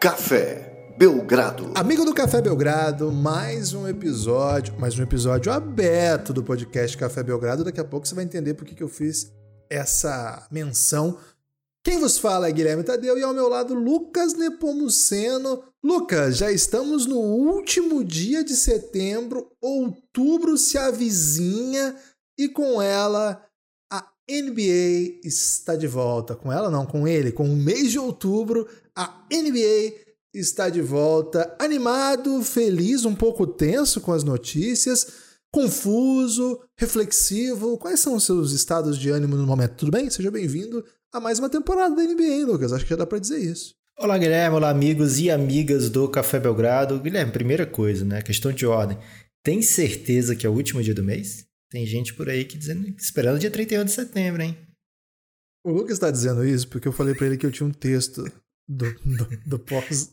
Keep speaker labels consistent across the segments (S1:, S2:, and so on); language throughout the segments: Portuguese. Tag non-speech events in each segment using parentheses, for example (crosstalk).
S1: Café Belgrado.
S2: Amigo do Café Belgrado, mais um episódio, mais um episódio aberto do podcast Café Belgrado. Daqui a pouco você vai entender por que, eu fiz essa menção. Quem vos fala é Guilherme Tadeu e ao meu lado Lucas Nepomuceno. Lucas, já estamos no último dia de setembro, outubro se avizinha e com ela NBA está de volta. Com ela não, com ele, com o mês de outubro, a NBA está de volta, animado, feliz, um pouco tenso com as notícias, confuso, reflexivo. Quais são os seus estados de ânimo no momento? Tudo bem? Seja bem-vindo a mais uma temporada da NBA, hein, Lucas? Acho que já dá para dizer isso.
S3: Olá, Guilherme. Olá, amigos e amigas do Café Belgrado. Guilherme, primeira coisa, né? Questão de ordem. Tem certeza que é o último dia do mês? Tem gente por aí que dizendo, esperando dia 31 de setembro, hein?
S2: O Lucas está dizendo isso porque eu falei para ele que eu tinha um texto do, do, do pós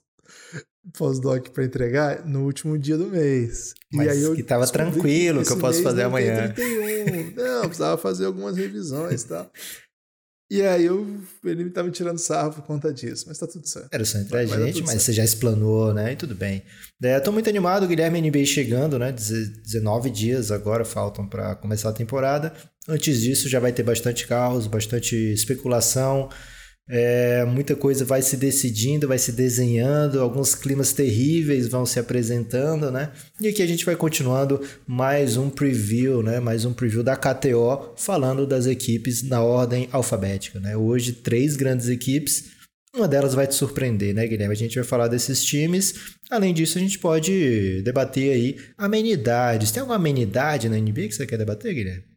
S2: pós-doc para entregar no último dia do mês.
S3: Mas
S2: e aí eu
S3: que tava tranquilo, que, que eu posso fazer amanhã.
S2: 31. Não, precisava fazer algumas revisões e tal. (laughs) E aí eu, ele tá me tirando sarro por conta disso, mas tá tudo certo.
S3: Era só entre a gente, mas certo. você já explanou, né? E tudo bem. É, tô muito animado, o Guilherme NBA chegando, né? 19 dias agora faltam para começar a temporada. Antes disso já vai ter bastante carros, bastante especulação. É, muita coisa vai se decidindo, vai se desenhando, alguns climas terríveis vão se apresentando, né? E aqui a gente vai continuando mais um preview, né? Mais um preview da KTO, falando das equipes na ordem alfabética, né? Hoje, três grandes equipes. Uma delas vai te surpreender, né, Guilherme? A gente vai falar desses times. Além disso, a gente pode debater aí amenidades. Tem alguma amenidade na NBA que você quer debater, Guilherme?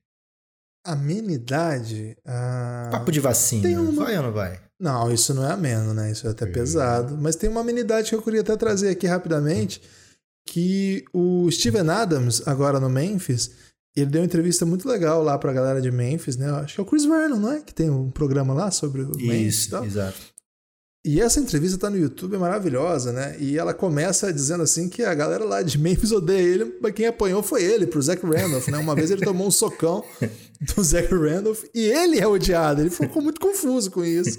S2: Amenidade.
S3: Ah, Papo de vacina. Tem uma... Vai ou não vai?
S2: Não, isso não é ameno, né? Isso é até é. pesado. Mas tem uma amenidade que eu queria até trazer aqui rapidamente. Que o Steven Adams, agora no Memphis, ele deu uma entrevista muito legal lá pra galera de Memphis, né? Acho que é o Chris Vernon, não é? Que tem um programa lá sobre o
S3: Isso,
S2: Memphis
S3: e tal. Exato.
S2: E essa entrevista tá no YouTube, é maravilhosa, né? E ela começa dizendo assim que a galera lá de Memphis odeia ele, mas quem apanhou foi ele, pro Zach Randolph, né? Uma vez ele tomou um socão (laughs) do Zach Randolph e ele é odiado. Ele ficou (laughs) muito confuso com isso.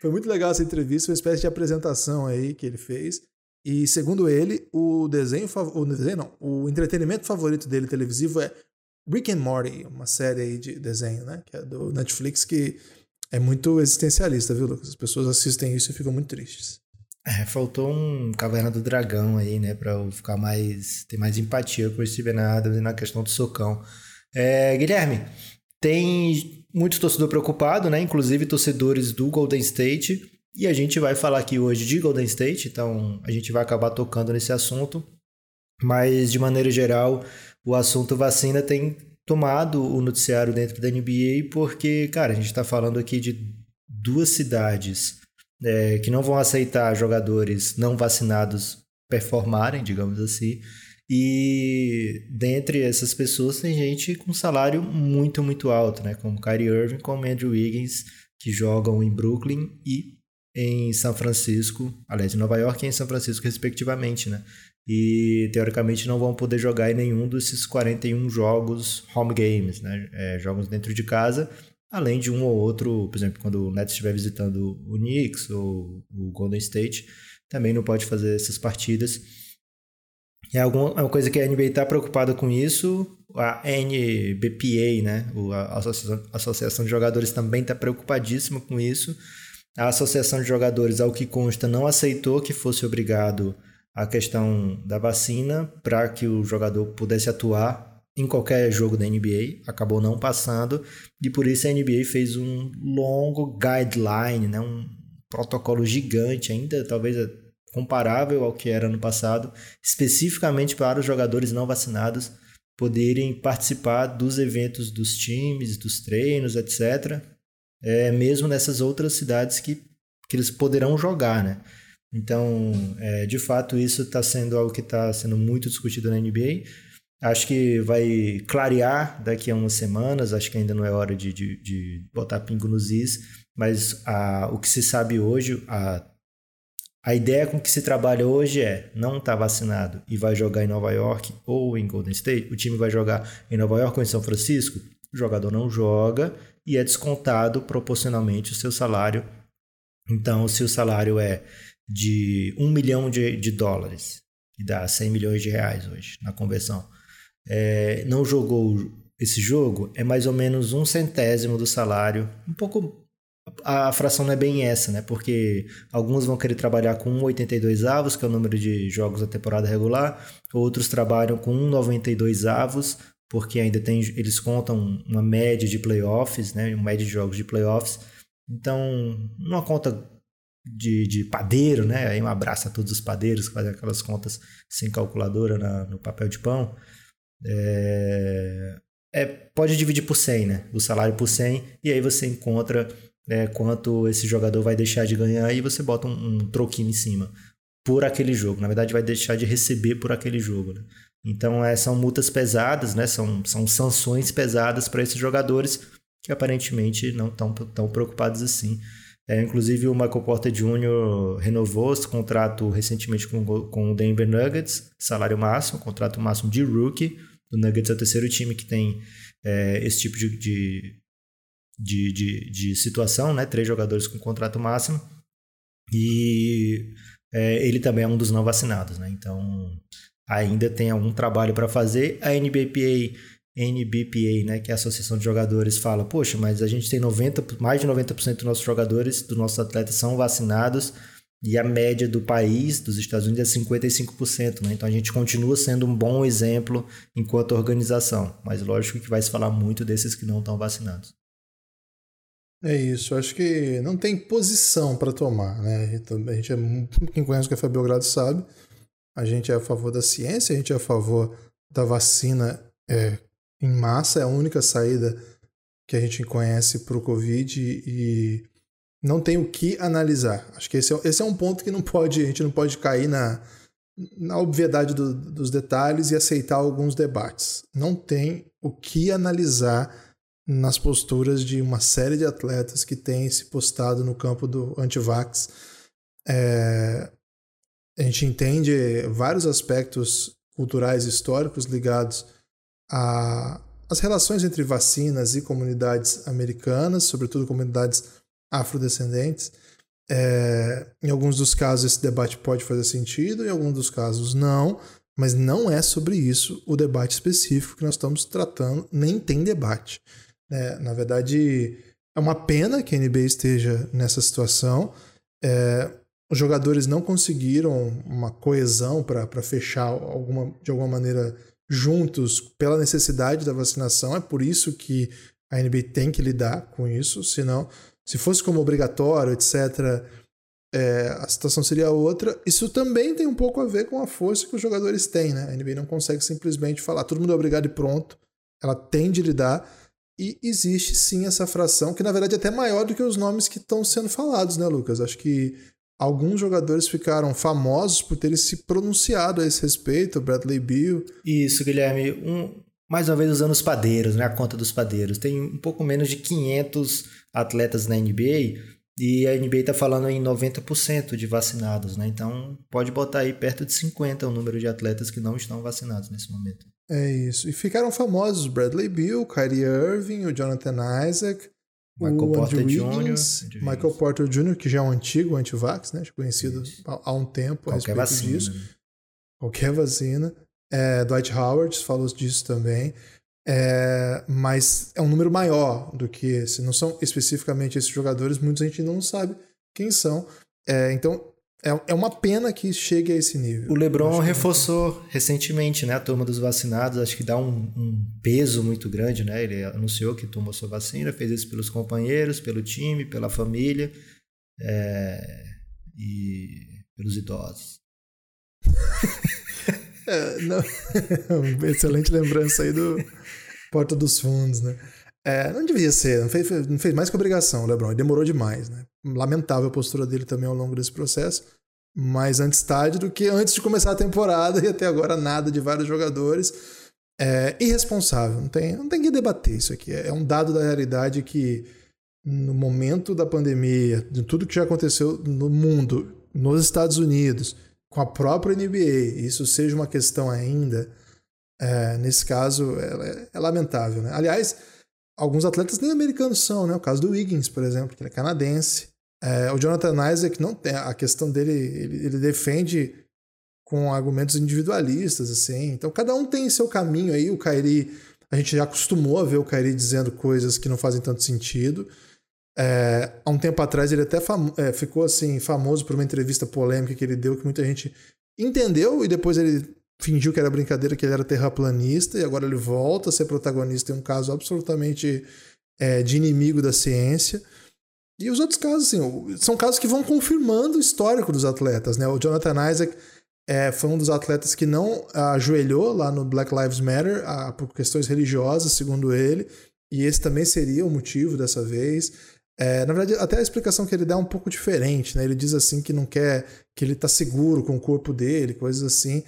S2: Foi muito legal essa entrevista, uma espécie de apresentação aí que ele fez. E segundo ele, o desenho, o desenho não, o entretenimento favorito dele televisivo é Rick and Morty, uma série aí de desenho, né? Que é do Netflix que é muito existencialista, viu, Lucas? As pessoas assistem isso e ficam muito tristes.
S3: É, faltou um Caverna do Dragão aí, né? Pra eu ficar mais. ter mais empatia com o Steven Adams na questão do socão. É, Guilherme, tem muito torcedor preocupado, né? Inclusive torcedores do Golden State. E a gente vai falar aqui hoje de Golden State, então a gente vai acabar tocando nesse assunto. Mas, de maneira geral, o assunto vacina tem tomado o noticiário dentro da NBA, porque, cara, a gente está falando aqui de duas cidades é, que não vão aceitar jogadores não vacinados performarem, digamos assim. E dentre essas pessoas tem gente com salário muito, muito alto, né? Como Kyrie Irving, como Andrew Wiggins, que jogam em Brooklyn e em São Francisco, aliás, em Nova York e em São Francisco, respectivamente, né? e teoricamente não vão poder jogar em nenhum desses 41 jogos home games, né? É, jogos dentro de casa, além de um ou outro, por exemplo, quando o Nets estiver visitando o Knicks ou o Golden State, também não pode fazer essas partidas. É, alguma, é coisa que a NBA está preocupada com isso, a NBPA, né? a Associação, Associação de Jogadores também está preocupadíssima com isso. A Associação de Jogadores, ao que consta, não aceitou que fosse obrigado a questão da vacina para que o jogador pudesse atuar em qualquer jogo da NBA, acabou não passando, e por isso a NBA fez um longo guideline, né, um protocolo gigante, ainda talvez comparável ao que era no passado, especificamente para os jogadores não vacinados poderem participar dos eventos dos times, dos treinos, etc. É, mesmo nessas outras cidades que, que eles poderão jogar, né? Então, é, de fato, isso está sendo algo que está sendo muito discutido na NBA. Acho que vai clarear daqui a umas semanas, acho que ainda não é hora de, de, de botar pingo nos is, mas a, o que se sabe hoje, a, a ideia com que se trabalha hoje é não está vacinado e vai jogar em Nova York ou em Golden State, o time vai jogar em Nova York ou em São Francisco, o jogador não joga e é descontado proporcionalmente o seu salário. Então, se o salário é de 1 milhão de, de dólares, que dá 100 milhões de reais hoje na conversão, é, não jogou esse jogo, é mais ou menos um centésimo do salário, um pouco a fração não é bem essa, né? Porque alguns vão querer trabalhar com 1,82 avos, que é o número de jogos da temporada regular, outros trabalham com 1,92 avos, porque ainda tem eles contam uma média de playoffs, né? Uma média de jogos de playoffs. Então, numa conta de, de padeiro, né? Aí um abraço a todos os padeiros que fazem aquelas contas sem calculadora na, no papel de pão. É, é, pode dividir por 100, né? O salário por 100, e aí você encontra é, quanto esse jogador vai deixar de ganhar e você bota um, um troquinho em cima por aquele jogo. Na verdade, vai deixar de receber por aquele jogo. Né? Então, é, são multas pesadas, né? são, são sanções pesadas para esses jogadores que aparentemente não estão tão preocupados assim. É, inclusive, o Michael Porter Jr. renovou esse contrato recentemente com, com o Denver Nuggets, salário máximo, contrato máximo de rookie. O Nuggets é o terceiro time que tem é, esse tipo de, de de, de, de situação, né? Três jogadores com contrato máximo. E é, ele também é um dos não vacinados, né? Então ainda tem algum trabalho para fazer. A NBPA, NBPA, né, que é a Associação de Jogadores, fala: Poxa, mas a gente tem 90, mais de 90% dos nossos jogadores, dos nossos atletas, são vacinados. E a média do país, dos Estados Unidos, é 55%. Né? Então a gente continua sendo um bom exemplo enquanto organização. Mas lógico que vai se falar muito desses que não estão vacinados.
S2: É isso, acho que não tem posição para tomar, né? A gente é, quem conhece o Café Belgrado sabe, a gente é a favor da ciência, a gente é a favor da vacina é, em massa, é a única saída que a gente conhece para o Covid e não tem o que analisar. Acho que esse é, esse é um ponto que não pode, a gente não pode cair na, na obviedade do, dos detalhes e aceitar alguns debates. Não tem o que analisar nas posturas de uma série de atletas que têm se postado no campo do antivax. É, a gente entende vários aspectos culturais e históricos ligados às relações entre vacinas e comunidades americanas, sobretudo comunidades afrodescendentes. É, em alguns dos casos esse debate pode fazer sentido, em alguns dos casos não, mas não é sobre isso o debate específico que nós estamos tratando, nem tem debate. É, na verdade, é uma pena que a NBA esteja nessa situação. É, os jogadores não conseguiram uma coesão para fechar alguma, de alguma maneira juntos pela necessidade da vacinação. É por isso que a NBA tem que lidar com isso. Senão, se fosse como obrigatório, etc., é, a situação seria outra. Isso também tem um pouco a ver com a força que os jogadores têm. Né? A NBA não consegue simplesmente falar todo mundo é obrigado e pronto. Ela tem de lidar e existe sim essa fração, que na verdade é até maior do que os nomes que estão sendo falados, né, Lucas? Acho que alguns jogadores ficaram famosos por terem se pronunciado a esse respeito, Bradley Beal.
S3: Isso, Guilherme. Um, mais uma vez usando os padeiros, né? A conta dos padeiros. Tem um pouco menos de 500 atletas na NBA e a NBA está falando em 90% de vacinados, né? Então pode botar aí perto de 50 o número de atletas que não estão vacinados nesse momento.
S2: É isso. E ficaram famosos Bradley Beal, Kyrie Irving, o Jonathan Isaac,
S3: Michael o Porter
S2: Andrew Wiggins, Jr., Michael Porter Jr., que já é um antigo anti-vax, né? Conhecido há um tempo
S3: Qualquer
S2: a respeito
S3: vacina,
S2: disso.
S3: Né?
S2: Qualquer vacina. É, Dwight Howard falou disso também. É, mas é um número maior do que esse. Não são especificamente esses jogadores, muita gente não sabe quem são. É, então é, é uma pena que chegue a esse nível.
S3: O LeBron reforçou que... recentemente, né, a turma dos vacinados. Acho que dá um, um, peso muito grande, né? Ele anunciou que tomou sua vacina, fez isso pelos companheiros, pelo time, pela família é, e pelos idosos. (laughs)
S2: é. (laughs) Excelente lembrança aí do Porta dos Fundos, né? É, não devia ser, não fez, não fez mais que obrigação o LeBron, ele demorou demais, né? Lamentável a postura dele também ao longo desse processo, mais antes tarde do que antes de começar a temporada e até agora nada de vários jogadores. É irresponsável, não tem, não tem que debater isso aqui. É um dado da realidade que no momento da pandemia, de tudo que já aconteceu no mundo, nos Estados Unidos, com a própria NBA, isso seja uma questão ainda, é, nesse caso, é, é lamentável. Né? Aliás, alguns atletas nem americanos são, né? O caso do Wiggins, por exemplo, que ele é canadense. É, o Jonathan Isaac não tem a questão dele, ele, ele, defende com argumentos individualistas, assim. Então cada um tem seu caminho aí. O Kairi, a gente já acostumou a ver o Kairi dizendo coisas que não fazem tanto sentido. É, há um tempo atrás ele até é, ficou assim famoso por uma entrevista polêmica que ele deu que muita gente entendeu e depois ele fingiu que era brincadeira, que ele era terraplanista e agora ele volta a ser protagonista em um caso absolutamente é, de inimigo da ciência. E os outros casos, assim, são casos que vão confirmando o histórico dos atletas, né? O Jonathan Isaac é, foi um dos atletas que não ajoelhou lá no Black Lives Matter a, por questões religiosas, segundo ele, e esse também seria o motivo dessa vez. É, na verdade, até a explicação que ele dá é um pouco diferente, né? Ele diz assim que não quer, que ele está seguro com o corpo dele, coisas assim.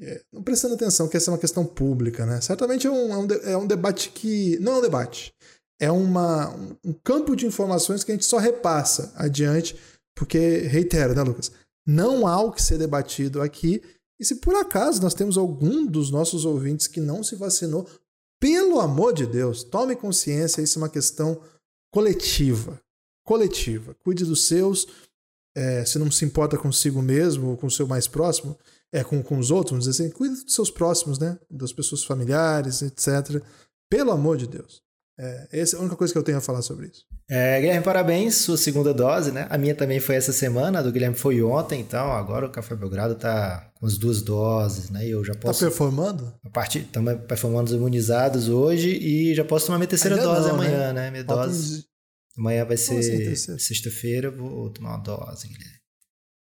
S2: É, não prestando atenção que essa é uma questão pública, né? Certamente é um, é um, é um debate que. Não é um debate é uma, um campo de informações que a gente só repassa adiante, porque, reitero, né, Lucas? Não há o que ser debatido aqui. E se por acaso nós temos algum dos nossos ouvintes que não se vacinou, pelo amor de Deus, tome consciência, isso é uma questão coletiva. Coletiva. Cuide dos seus. É, se não se importa consigo mesmo ou com o seu mais próximo, é com, com os outros, vamos dizer assim, cuide dos seus próximos, né? Das pessoas familiares, etc. Pelo amor de Deus. É, essa é a única coisa que eu tenho a falar sobre isso.
S3: É, Guilherme, parabéns, sua segunda dose, né? A minha também foi essa semana, a do Guilherme foi ontem, então agora o Café Belgrado tá com as duas doses, né? E eu já tá posso.
S2: Tá performando?
S3: A parte, estamos performando os imunizados hoje e já posso tomar minha terceira Ainda dose não, amanhã, né? né? Minha dose. Uns... Amanhã vai assim, ser sexta-feira, vou tomar uma dose, Guilherme.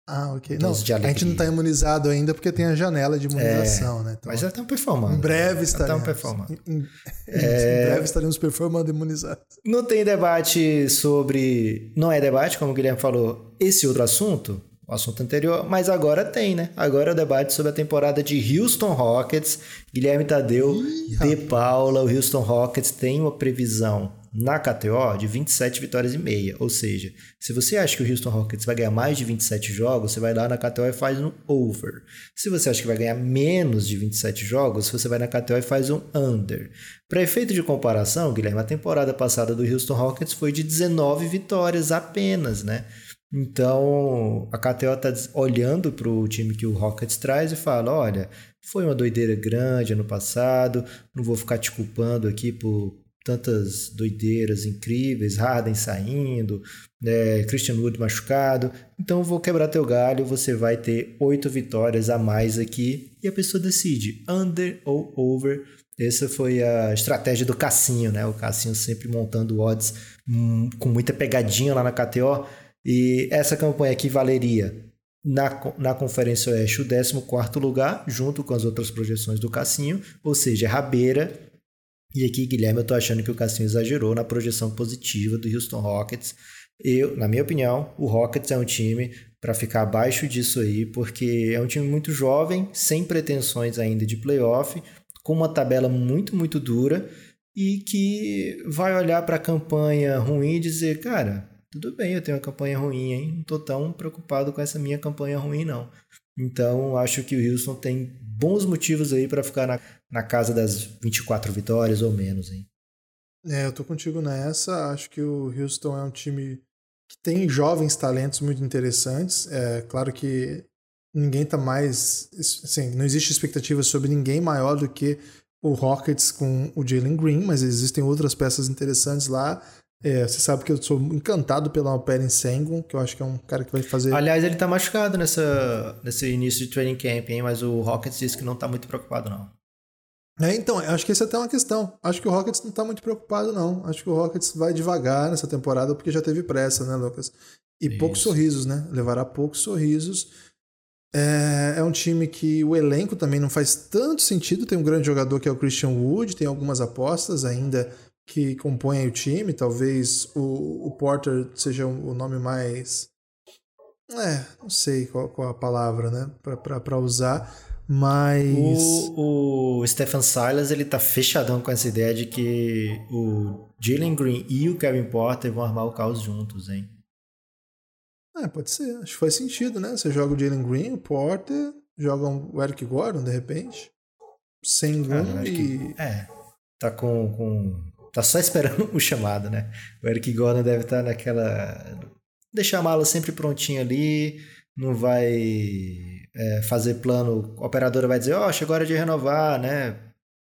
S2: Ah, ok. Não, a gente não está imunizado ainda porque tem a janela de imunização, é, né?
S3: Então, mas já estão performando.
S2: Em breve estaremos. performando. Em, (laughs) é... em, breve estaremos performando imunizados.
S3: Não tem debate sobre. Não é debate, como o Guilherme falou, esse outro assunto, o assunto anterior, mas agora tem, né? Agora é o debate sobre a temporada de Houston Rockets. Guilherme Tadeu, Ih, De Paula, o Houston Rockets tem uma previsão na KTO de 27 vitórias e meia. Ou seja, se você acha que o Houston Rockets vai ganhar mais de 27 jogos, você vai lá na KTO e faz um over. Se você acha que vai ganhar menos de 27 jogos, você vai na KTO e faz um under. Para efeito de comparação, Guilherme, a temporada passada do Houston Rockets foi de 19 vitórias apenas, né? Então, a KTO está olhando para o time que o Rockets traz e fala: olha, foi uma doideira grande ano passado, não vou ficar te culpando aqui por tantas doideiras incríveis, Harden saindo, né, Christian Wood machucado. Então vou quebrar teu galho, você vai ter oito vitórias a mais aqui e a pessoa decide under ou over. Essa foi a estratégia do Cassinho, né? O Cassinho sempre montando odds hum, com muita pegadinha lá na KTO. E essa campanha aqui valeria na, na Conferência Oeste o 14 lugar, junto com as outras projeções do Cassinho, ou seja, rabeira e aqui, Guilherme, eu tô achando que o Cassinho exagerou na projeção positiva do Houston Rockets. Eu, na minha opinião, o Rockets é um time para ficar abaixo disso aí, porque é um time muito jovem, sem pretensões ainda de playoff, com uma tabela muito, muito dura e que vai olhar para a campanha ruim e dizer, cara, tudo bem, eu tenho uma campanha ruim, hein? Não tô tão preocupado com essa minha campanha ruim, não. Então, acho que o Houston tem bons motivos aí para ficar na, na casa das 24 vitórias ou menos, hein?
S2: É, eu tô contigo nessa. Acho que o Houston é um time que tem jovens talentos muito interessantes. É claro que ninguém tá mais. Assim, não existe expectativa sobre ninguém maior do que o Rockets com o Jalen Green, mas existem outras peças interessantes lá. É, você sabe que eu sou encantado pelo Alperen Sengun, que eu acho que é um cara que vai fazer.
S3: Aliás, ele tá machucado nessa, nesse início de training camp, hein? Mas o Rockets disse que não tá muito preocupado, não.
S2: É, então, acho que essa é até uma questão. Acho que o Rockets não tá muito preocupado, não. Acho que o Rockets vai devagar nessa temporada porque já teve pressa, né, Lucas? E Isso. poucos sorrisos, né? Levará poucos sorrisos. É, é, um time que o elenco também não faz tanto sentido. Tem um grande jogador que é o Christian Wood, tem algumas apostas ainda que compõem o time. Talvez o, o Porter seja o nome mais. É, não sei qual, qual a palavra, né? Para usar. Mas.
S3: O, o Stephen Silas ele tá fechadão com essa ideia de que o Jalen Green e o Kevin Porter vão armar o caos juntos, hein?
S2: É, pode ser. Acho que faz sentido, né? Você joga o Jalen Green, o Porter, joga o Eric Gordon, de repente. Sem gol e.
S3: É. Tá com, com tá só esperando (laughs) o chamado, né? O Eric Gordon deve estar naquela deixar a mala sempre prontinha ali, não vai é, fazer plano. A operadora vai dizer: Ó, oh, chegou a hora de renovar, né?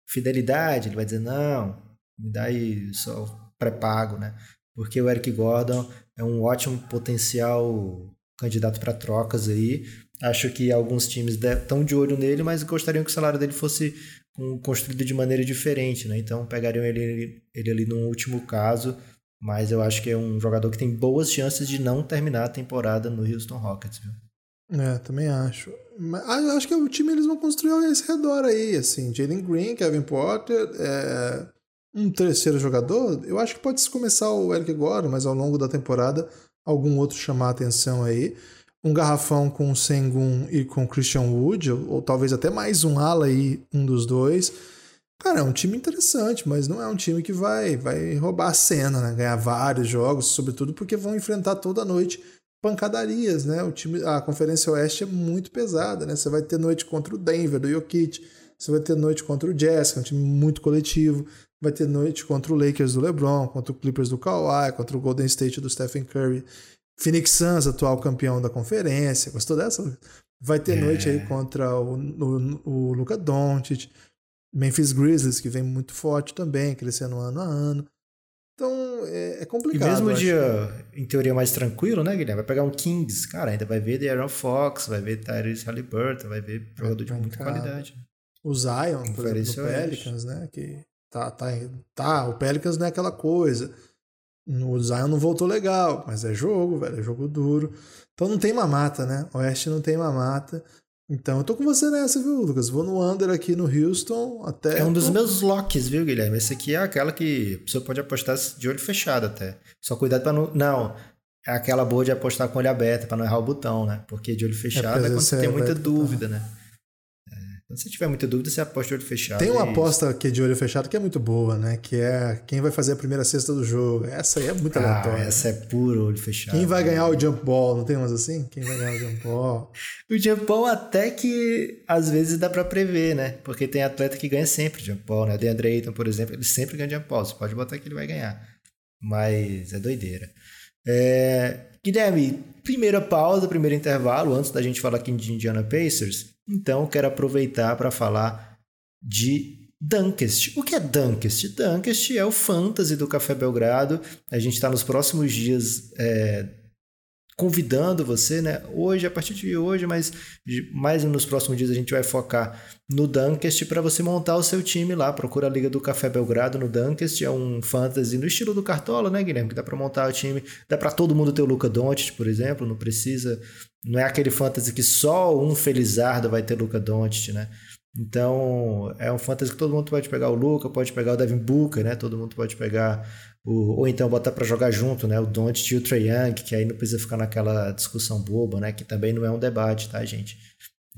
S3: Fidelidade. Ele vai dizer: Não, me dá aí só pré-pago, né? Porque o Eric Gordon é um ótimo potencial candidato para trocas aí. Acho que alguns times estão de olho nele, mas gostariam que o salário dele fosse construído de maneira diferente, né? Então pegariam ele, ele ali no último caso, mas eu acho que é um jogador que tem boas chances de não terminar a temporada no Houston Rockets, viu?
S2: É, também acho. Mas acho que o time eles vão construir esse redor aí, assim, Jalen Green, Kevin Porter, é, um terceiro jogador. Eu acho que pode começar o Eric Gordon, mas ao longo da temporada algum outro chamar a atenção aí um garrafão com o Sengun e com o Christian Wood, ou, talvez até mais um ala aí, um dos dois. Cara, é um time interessante, mas não é um time que vai, vai roubar a cena, né? Ganhar vários jogos, sobretudo porque vão enfrentar toda noite pancadarias, né? O time, a Conferência Oeste é muito pesada, né? Você vai ter noite contra o Denver, do Jokic, você vai ter noite contra o Jazz, que é um time muito coletivo, vai ter noite contra o Lakers do LeBron, contra o Clippers do Kawhi, contra o Golden State do Stephen Curry. Phoenix Suns, atual campeão da conferência. Gostou dessa? Vai ter é. noite aí contra o, o, o Luca Doncic. Memphis Grizzlies, que vem muito forte também, crescendo ano a ano. Então, é, é complicado.
S3: E mesmo dia, em teoria, mais tranquilo, né, Guilherme? Vai pegar um Kings, cara, ainda vai ver Aaron Fox, vai ver Tyrese Halliburton, vai ver jogador de muita qualidade.
S2: O Zion, por exemplo, no Pelicans, né, que tá, tá, tá, o Pelicans não é aquela coisa. O Zion não voltou legal, mas é jogo, velho, é jogo duro. Então não tem mamata, né? Oeste não tem mamata. Então eu tô com você nessa, viu, Lucas? Vou no under aqui no Houston até.
S3: É um dos meus locks, viu, Guilherme? Esse aqui é aquela que você pode apostar de olho fechado até. Só cuidado para não. Não. É aquela boa de apostar com o olho aberto para não errar o botão, né? Porque de olho é, fechado é, é quando você tem muita dúvida, né? Quando você tiver muita dúvida, você aposta de olho fechado.
S2: Tem uma é aposta que é de olho fechado que é muito boa, né? Que é quem vai fazer a primeira cesta do jogo. Essa aí é muito ah, aleatória.
S3: Essa é puro olho fechado.
S2: Quem vai ganhar o jump ball? Não tem umas assim? Quem vai ganhar o jump ball? (laughs)
S3: o jump ball até que às vezes dá para prever, né? Porque tem atleta que ganha sempre jump ball, né? O DeAndre Ayton, por exemplo, ele sempre ganha jump ball. Você pode botar que ele vai ganhar. Mas é doideira. É... Guilherme, primeira pausa, primeiro intervalo, antes da gente falar aqui de Indiana Pacers. Então, quero aproveitar para falar de Dunkest. O que é Dunkest? Dunkest é o fantasy do Café Belgrado. A gente está nos próximos dias é, convidando você, né? Hoje, a partir de hoje, mas mais nos próximos dias a gente vai focar no Dunkest para você montar o seu time lá. Procura a Liga do Café Belgrado no Dunkest, é um fantasy no estilo do Cartola, né, Guilherme? Que dá para montar o time, dá para todo mundo ter o Luca Doncic, por exemplo, não precisa, não é aquele fantasy que só um felizardo vai ter Luca Doncic, né? Então, é um fantasy que todo mundo pode pegar o Luca, pode pegar o Devin Booker, né? Todo mundo pode pegar o, ou então botar para jogar junto, né? O Don't e o Trae Young, que aí não precisa ficar naquela discussão boba, né? Que também não é um debate, tá, gente?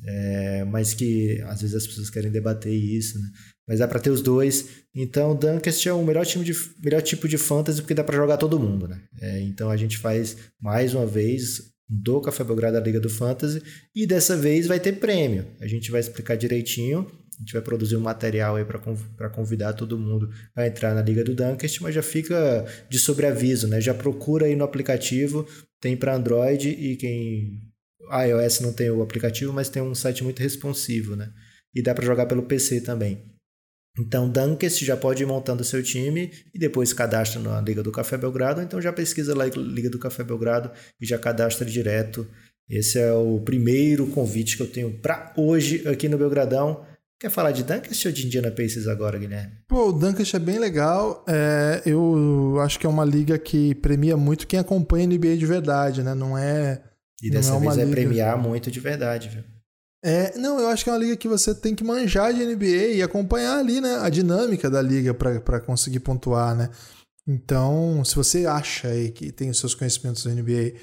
S3: É, mas que às vezes as pessoas querem debater isso, né? Mas dá para ter os dois. Então, Dunkest é o melhor, time de, melhor tipo de fantasy porque dá para jogar todo mundo, né? É, então a gente faz mais uma vez do Café Belgrado da Liga do Fantasy e dessa vez vai ter prêmio. A gente vai explicar direitinho. A gente vai produzir um material aí para convidar todo mundo a entrar na Liga do Dunkest, mas já fica de sobreaviso, né? Já procura aí no aplicativo, tem para Android e quem iOS não tem o aplicativo, mas tem um site muito responsivo, né? E dá para jogar pelo PC também. Então, Dunkest já pode ir montando seu time e depois cadastra na Liga do Café Belgrado. Então, já pesquisa lá Liga do Café Belgrado e já cadastra direto. Esse é o primeiro convite que eu tenho para hoje aqui no Belgradão. Quer falar de Dunkest ou de Indiana Pacers agora, Guilherme?
S2: Pô, o Dunkest é bem legal. É, eu acho que é uma liga que premia muito quem acompanha a NBA de verdade, né? Não é.
S3: E dessa é vez é liga... premiar muito de verdade, viu?
S2: É, não, eu acho que é uma liga que você tem que manjar de NBA e acompanhar ali, né, a dinâmica da liga para conseguir pontuar, né? Então, se você acha aí que tem os seus conhecimentos da NBA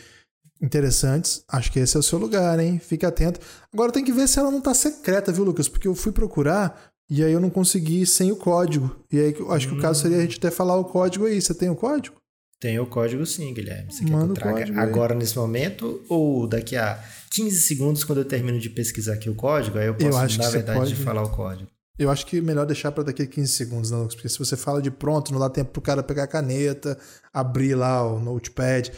S2: interessantes, acho que esse é o seu lugar, hein? Fique atento. Agora tem que ver se ela não tá secreta, viu, Lucas? Porque eu fui procurar e aí eu não consegui sem o código. E aí acho que o caso seria a gente até falar o código aí. Você tem o código?
S3: Tem o código sim, Guilherme. Você Manda quer que eu traga agora aí. nesse momento ou daqui a 15 segundos quando eu termino de pesquisar aqui o código, aí eu posso, eu acho na verdade, pode... falar o código.
S2: Eu acho que melhor deixar para daqui a 15 segundos, não, porque se você fala de pronto, não dá tempo pro cara pegar a caneta, abrir lá o notepad.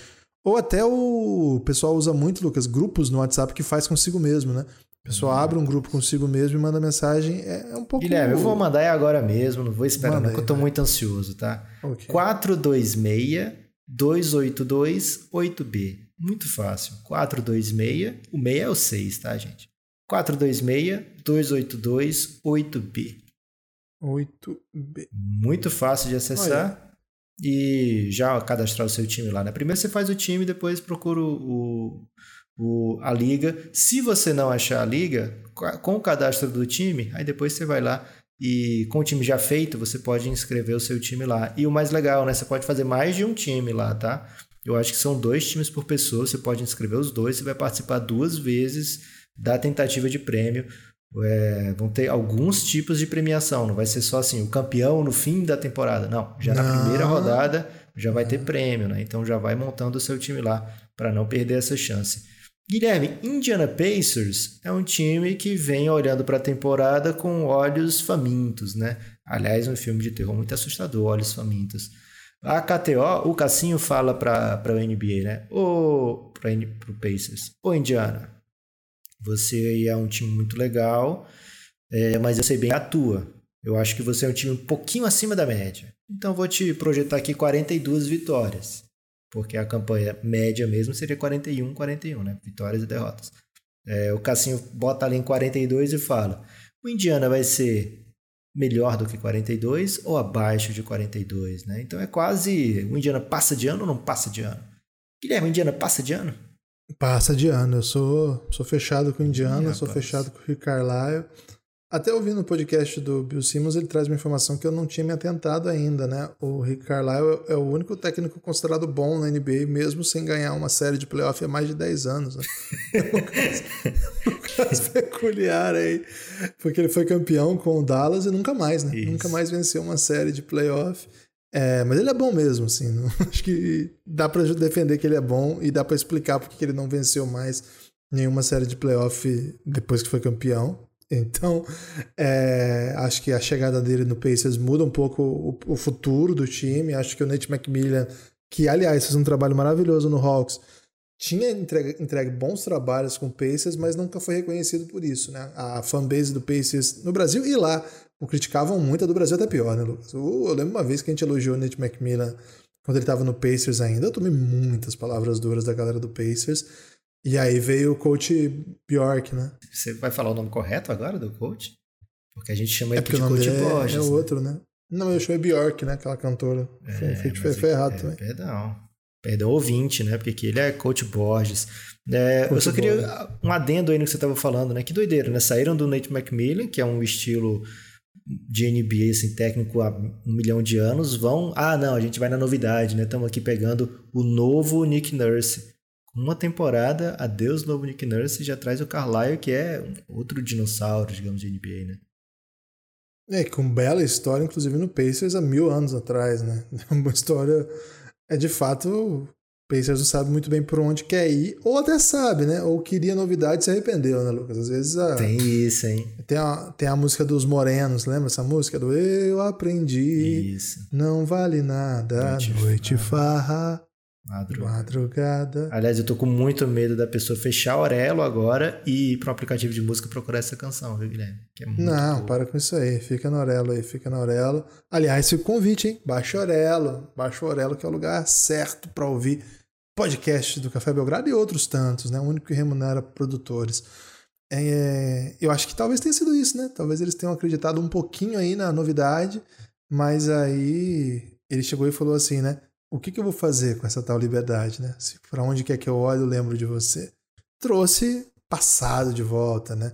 S2: Ou até o pessoal usa muito, Lucas, grupos no WhatsApp que faz consigo mesmo, né? O pessoal
S3: Uhum.
S2: abre um grupo consigo mesmo e manda mensagem. É, é um pouco.
S3: Guilherme, eu vou mandar é agora mesmo, não vou esperar
S2: Manda
S3: não, que
S2: aí,
S3: eu tô
S2: vai.
S3: muito ansioso, tá?
S2: Ok.
S3: 426 282 8B. Muito fácil. 426, o 6 é o 6, tá, gente? 426 282 8B.
S2: 8B.
S3: Muito fácil de acessar. E já cadastrar o seu time lá, né? Primeiro você faz o time, depois procura o, o, a liga. Se você não achar a liga, com o cadastro do time, aí depois você vai lá e com o time já feito, você pode inscrever o seu time lá. E o mais legal, né? Você pode fazer mais de um time lá, tá? Eu acho que são dois times por pessoa, você pode inscrever os dois, você vai participar duas vezes da tentativa de prêmio. É, vão ter alguns tipos de premiação, não vai ser só assim, o campeão no fim da temporada. Não, já na
S2: Não.
S3: primeira rodada já vai ter prêmio, né? Então já vai montando o seu time lá para não perder essa chance. Guilherme, Indiana Pacers é um time que vem olhando para a temporada com olhos famintos, né? Aliás, um filme de terror muito assustador, Olhos Famintos. A KTO, o Cassinho fala para o NBA, né? Ou para o Pacers. Ô, Indiana, você é um time muito legal, é, mas eu sei bem a tua. Eu acho que você é um time um pouquinho acima da média. Então vou te projetar aqui 42 vitórias. Porque a campanha média mesmo seria 41, 41, né? Vitórias e derrotas. É, o Cassinho bota ali em 42 e fala: o Indiana vai ser melhor do que 42 ou abaixo de 42, né? Então é quase. O Indiana passa de ano ou não passa de ano? Guilherme, o Indiana passa de ano?
S2: Passa de ano. Eu sou, sou fechado com o Indiana,
S3: Ih,
S2: sou fechado com o Rick Carlisle. Até ouvindo o podcast do Bill Simmons, ele traz uma informação que eu não tinha me atentado ainda, né? O Rick Carlisle é o único técnico considerado bom na NBA, mesmo sem ganhar uma série de playoff há mais de 10 anos. Né? (laughs) um, caso, um caso (laughs) peculiar aí. Porque ele foi campeão com o Dallas e nunca mais, né?
S3: Isso.
S2: Nunca mais venceu uma série de playoff. É, mas ele é bom mesmo, assim. Não, (laughs) acho que dá pra defender que ele é bom e dá pra explicar porque que ele não venceu mais nenhuma série de playoff depois que foi campeão. Então, é, acho que a chegada dele no Pacers muda um pouco o, o futuro do time. Acho que o Nate McMillan, que aliás fez um trabalho maravilhoso no Hawks, tinha entregue, entregue bons trabalhos com o Pacers, mas nunca foi reconhecido por isso. Né? A fanbase do Pacers no Brasil e lá o criticavam muito, a do Brasil até pior, né, Lucas? Eu, eu lembro uma vez que a gente elogiou o Nate McMillan quando ele estava no Pacers ainda. Eu tomei muitas palavras duras da galera do Pacers. E aí veio o coach Bjork, né?
S3: Você vai falar o nome correto agora do coach? Porque a gente chama
S2: É
S3: ele
S2: porque
S3: de
S2: o nome
S3: coach
S2: é,
S3: Borges.
S2: é
S3: né?
S2: outro, né? Não, eu chamei Bjork, né? Aquela cantora. Foi, foi, foi, foi
S3: é-
S2: errado
S3: é,
S2: também.
S3: Perdão. Perdão, ouvinte, né? Porque aqui ele é coach Borges. É, eu
S2: Coach
S3: só queria
S2: Borges.
S3: um adendo aí no que você estava falando, né? Que doideira, né? Saíram do Nate McMillan, que é um estilo de NBA, assim, técnico há um milhão de anos, vão... Ah, não, a gente vai na novidade, né? Estamos aqui pegando o novo Nick Nurse. Uma temporada, adeus novo Nick Nurse, já traz o Carlisle, que é outro dinossauro, digamos, de NBA, né?
S2: É, com bela história, inclusive no Pacers há mil anos atrás, né? (laughs) Uma história. É de fato, o Pacers não sabe muito bem por onde quer ir, ou até sabe, né? Ou queria novidade e se arrependeu, né, Lucas? Às vezes a,
S3: Tem isso, hein?
S2: tem, a, tem a música dos Morenos, lembra essa música? Do Eu aprendi,
S3: Isso.
S2: não vale nada,
S3: Noite
S2: noite farra,
S3: Madrugada.
S2: madrugada.
S3: Aliás, eu tô com muito medo da pessoa fechar a Aurelo agora e ir para um aplicativo de música procurar essa canção, viu, Guilherme? É
S2: Não, para com isso aí. Fica na Aurelo aí, fica na Aurelo. Aliás, fica o convite, hein? Baixa o Aurelo. Baixa o Aurelo, que é o lugar certo para ouvir podcast do Café Belgrado e outros tantos, né? O único que remunera produtores. É, eu acho que talvez tenha sido isso, né? Talvez eles tenham acreditado um pouquinho aí na novidade, mas aí ele chegou e falou assim, né? O que, que eu vou fazer com essa tal liberdade, né? Para onde quer que eu olhe, eu lembro de você. Trouxe passado de volta, né?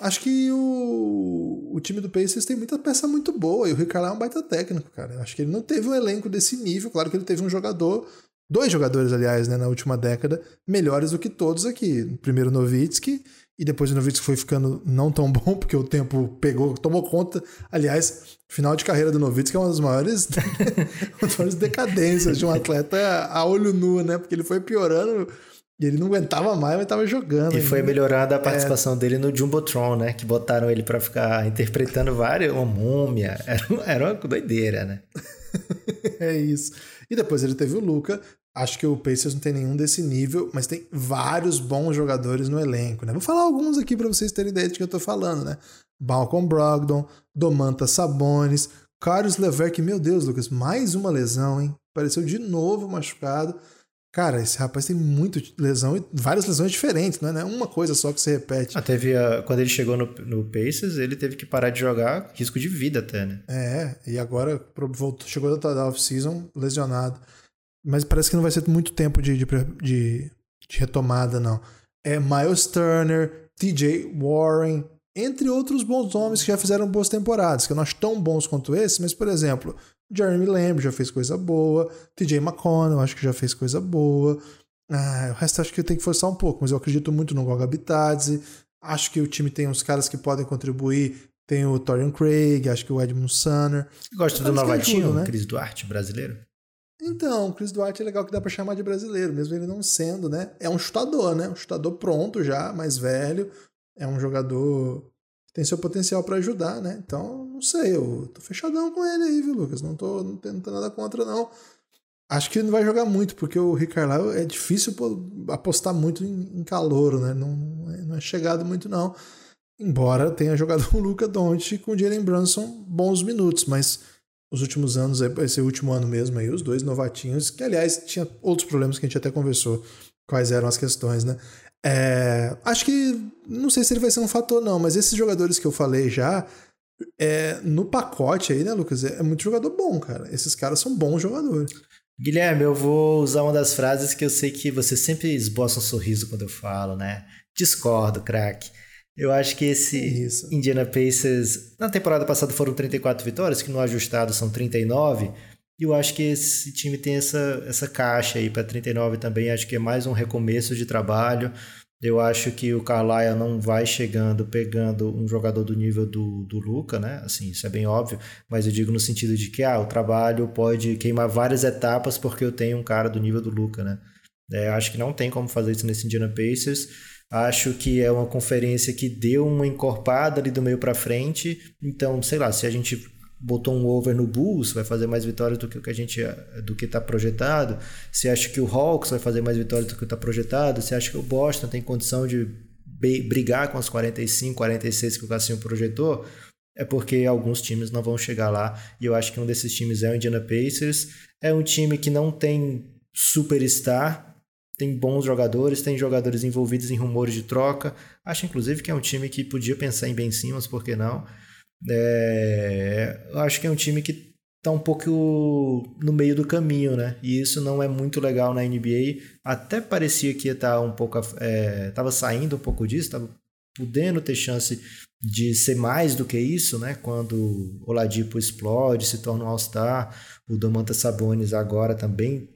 S2: Acho que o, o time do Pacers tem muita peça muito boa e o Carlisle é um baita técnico, cara. Acho que ele não teve um elenco desse nível. Claro que ele teve um jogador, dois jogadores, aliás, né, na última década, melhores do que todos aqui. Primeiro Novitsky e depois o Novitsky foi ficando não tão bom porque o tempo pegou, tomou conta. Aliás, final de carreira do Novitsky é uma das maiores, (laughs) uma das maiores decadências de um atleta a olho nu, né? Porque ele foi piorando e ele não aguentava mais, mas estava jogando.
S3: E foi
S2: ainda.
S3: melhorando a participação dele no Jumbotron, né? Que botaram ele pra ficar interpretando várias, uma múmia. Era, era uma doideira, né? (laughs)
S2: é isso. E depois ele teve o Luca. Acho que o Pacers não tem nenhum desse nível, mas tem vários bons jogadores no elenco, né? Vou falar alguns aqui para vocês terem ideia de que eu tô falando, né? Malcolm Brogdon, Domantas Sabonis, Carlos Lever, meu Deus, Lucas, mais uma lesão, hein? Apareceu de novo machucado. Cara, esse rapaz tem muita lesão e várias lesões diferentes, não é uma coisa só que se repete.
S3: Ah, teve a, quando ele chegou no, no Pacers, ele teve que parar de jogar, risco de vida até, né?
S2: É, e agora voltou, chegou da off-season lesionado. Mas parece que não vai ser muito tempo de, de, de, de retomada, não. É Miles Turner, TJ Warren, entre outros bons nomes que já fizeram boas temporadas, que não acho tão bons quanto esse, mas, por exemplo, Jeremy Lamb já fez coisa boa, TJ McConnell acho que já fez coisa boa. Ah, o resto acho que tem que forçar um pouco, mas eu acredito muito no Goga Bitadze. Acho que o time tem uns caras que podem contribuir. Tem o Torian Craig, acho que o Edmund Sunner.
S3: Gosta do novatinho, né? Cris Duarte, brasileiro?
S2: Então, o Chris Duarte é legal que dá para chamar de brasileiro, mesmo ele não sendo, né? É um chutador, né? Um chutador pronto já, mais velho, é um jogador que tem seu potencial para ajudar, né? Então, não sei, eu tô fechadão com ele aí, viu, Lucas? Não tô, não tenho, não nada contra, não. Acho que ele não vai jogar muito, porque o Ricardo é difícil apostar muito em, calor, né? Não, não é chegado muito, não. Embora tenha jogado (laughs) o Luca Doncic com o Jalen Brunson bons minutos, mas os últimos anos, esse último ano mesmo aí, os dois novatinhos, que aliás tinha outros problemas que a gente até conversou quais eram as questões, né? É, acho que não sei se ele vai ser um fator, não, mas esses jogadores que eu falei já, é, no pacote aí, né, Lucas? É, é muito jogador bom, cara. Esses caras são bons jogadores.
S3: Guilherme, eu vou usar uma das frases que eu sei que você sempre esboça um sorriso quando eu falo, né? Discordo, craque. Eu acho que esse Isso. Indiana Pacers, na temporada passada foram 34 vitórias, que no ajustado são 39. E eu acho que esse time tem essa, essa caixa aí para 39 também. Acho que é mais um recomeço de trabalho. Eu acho que o Carlisle não vai chegando, pegando um jogador do nível do, do Luca, né? Assim, isso é bem óbvio, mas eu digo no sentido de que ah, o trabalho pode queimar várias etapas porque eu tenho um cara do nível do Luca, né? É, acho que não tem como fazer isso nesse Indiana Pacers. Acho que é uma conferência que deu uma encorpada ali do meio para frente. Então, sei lá, se a gente botou um over no Bulls, vai fazer mais vitórias do que o que a gente do que está projetado. Se acha que o Hawks vai fazer mais vitórias do que está projetado, se acha que o Boston tem condição de brigar com as 45, 46 que o Cassinho projetou, é porque alguns times não vão chegar lá. E eu acho que um desses times é o Indiana Pacers. É um time que não tem superstar, tem bons jogadores, tem jogadores envolvidos em rumores de troca. Acho inclusive que é um time que podia pensar em Ben Simmons, por que não? É, acho que é um time que está um pouco no meio do caminho, né? E isso não é muito legal na NBA. Até parecia que estar tá um pouco. Estava é, saindo um pouco disso, estava podendo ter chance de ser mais do que isso, né? Quando o Oladipo explode, se torna um All-Star, o Domantas Sabonis agora também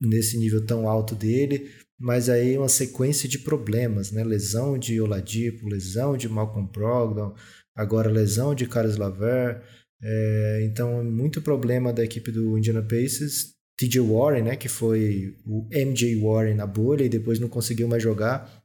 S3: nesse nível tão alto dele, mas aí uma sequência de problemas, né? Lesão de Oladipo, lesão de Malcolm Brogdon, agora lesão de Carlos Laver. É, então, muito problema da equipe do Indiana Pacers. TJ Warren, né, que foi o MJ Warren na bolha e depois não conseguiu mais jogar.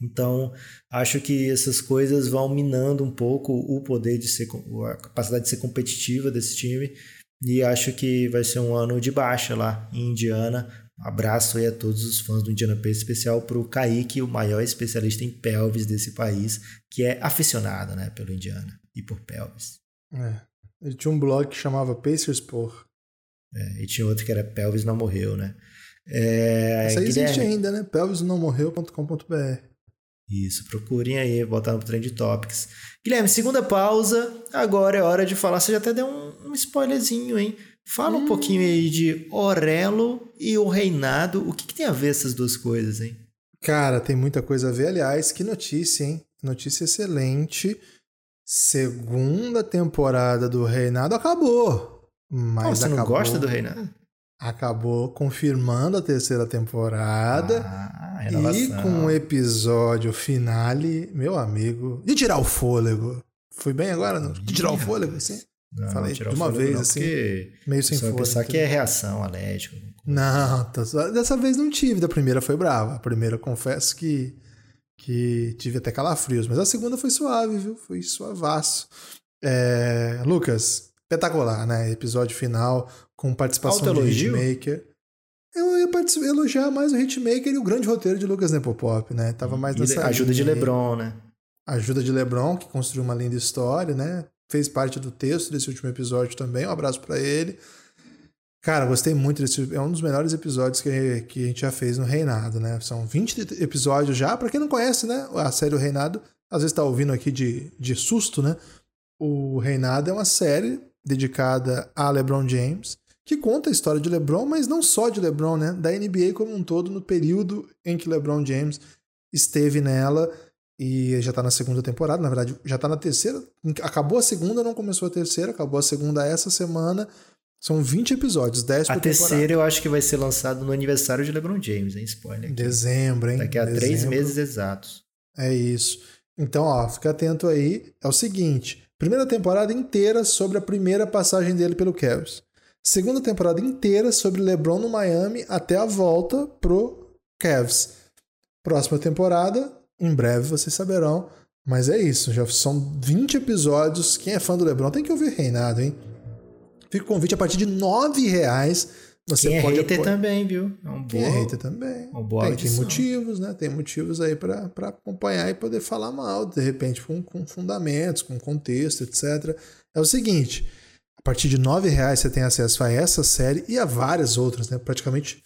S3: Então, acho que essas coisas vão minando um pouco o poder de ser, a capacidade de ser competitiva desse time. E acho que vai ser um ano de baixa lá em Indiana. Abraço aí a todos os fãs do Indiana Pacers, especial para o Kaique, o maior especialista em pelvis desse país, que é aficionado né, pelo Indiana e por pelvis.
S2: É. Ele tinha um blog que chamava Pacers por.
S3: É, e tinha outro que era Pelvis Não Morreu, né? É,
S2: Essa aí existe ainda, né? pelvisnãomorreu.com.br
S3: isso, procurem aí, botar no Trend Topics. Guilherme, segunda pausa, agora é hora de falar. Você já até deu um, um spoilerzinho, hein? Fala hum. um pouquinho aí de Orelo e o Reinado. O que, que, tem a ver essas duas coisas, hein?
S2: Cara, tem muita coisa a ver. Aliás, que notícia, hein? Notícia excelente. Segunda temporada do Reinado acabou. Mas oh,
S3: você
S2: acabou...
S3: não gosta do Reinado?
S2: acabou confirmando a terceira temporada ah, e com um episódio finale, meu amigo, de tirar o fôlego. Foi bem agora, não? De tirar o fôlego, assim?
S3: Não, Falei de uma vez, não, assim, meio sem fôlego. pensar que é reação alérgica.
S2: Não, tá dessa vez não tive. Da primeira foi brava. A primeira, confesso que, que tive até calafrios. Mas a segunda foi suave, viu? Foi suavaço. É, Lucas, espetacular, né? Episódio final com participação Alto de elogio? Hitmaker. Eu ia elogiar mais o Hitmaker e o grande roteiro de Lucas Nepopop, né? Tava mais nessa
S3: ajuda de. LeBron, né?
S2: Ajuda de LeBron, que construiu uma linda história, né? Fez parte do texto desse último episódio também. Um abraço pra ele. Cara, gostei muito desse. É um dos melhores episódios que, que a gente já fez no Reinado, né? São 20 episódios já. Pra quem não conhece, né? A série O Reinado, às vezes tá ouvindo aqui de, de susto, né? O Reinado é uma série dedicada a LeBron James, que conta a história de LeBron, mas não só de LeBron, né? Da NBA como um todo, no período em que LeBron James esteve nela e já tá na segunda temporada, na verdade, já tá na terceira. Acabou a segunda, não começou a terceira, acabou a segunda essa semana. São 20 episódios, 10 por
S3: A terceira eu acho que vai ser lançado no aniversário de LeBron James, hein? Spoiler. aqui.
S2: Dezembro, hein?
S3: Daqui a três
S2: Dezembro.
S3: meses exatos.
S2: É isso. Então, ó, fica atento aí. É o seguinte: primeira temporada inteira sobre a primeira passagem dele pelo Cavs. Segunda temporada inteira sobre LeBron no Miami até a volta pro Cavs. Próxima temporada, em breve vocês saberão. Mas é isso, já são 20 episódios. Quem é fã do LeBron tem que ouvir Reinado, hein? Fica o convite a partir de 9 reais. Você
S3: Quem é
S2: pode
S3: hater
S2: apoiar.
S3: também, viu? É um
S2: Quem
S3: boa...
S2: é hater também.
S3: uma boa
S2: tem, tem motivos, né? Tem motivos aí pra pra acompanhar e poder falar mal, de repente, com, com fundamentos, com contexto, etc. É o seguinte: partir de 9 reais você tem acesso a essa série e a várias outras, né? Praticamente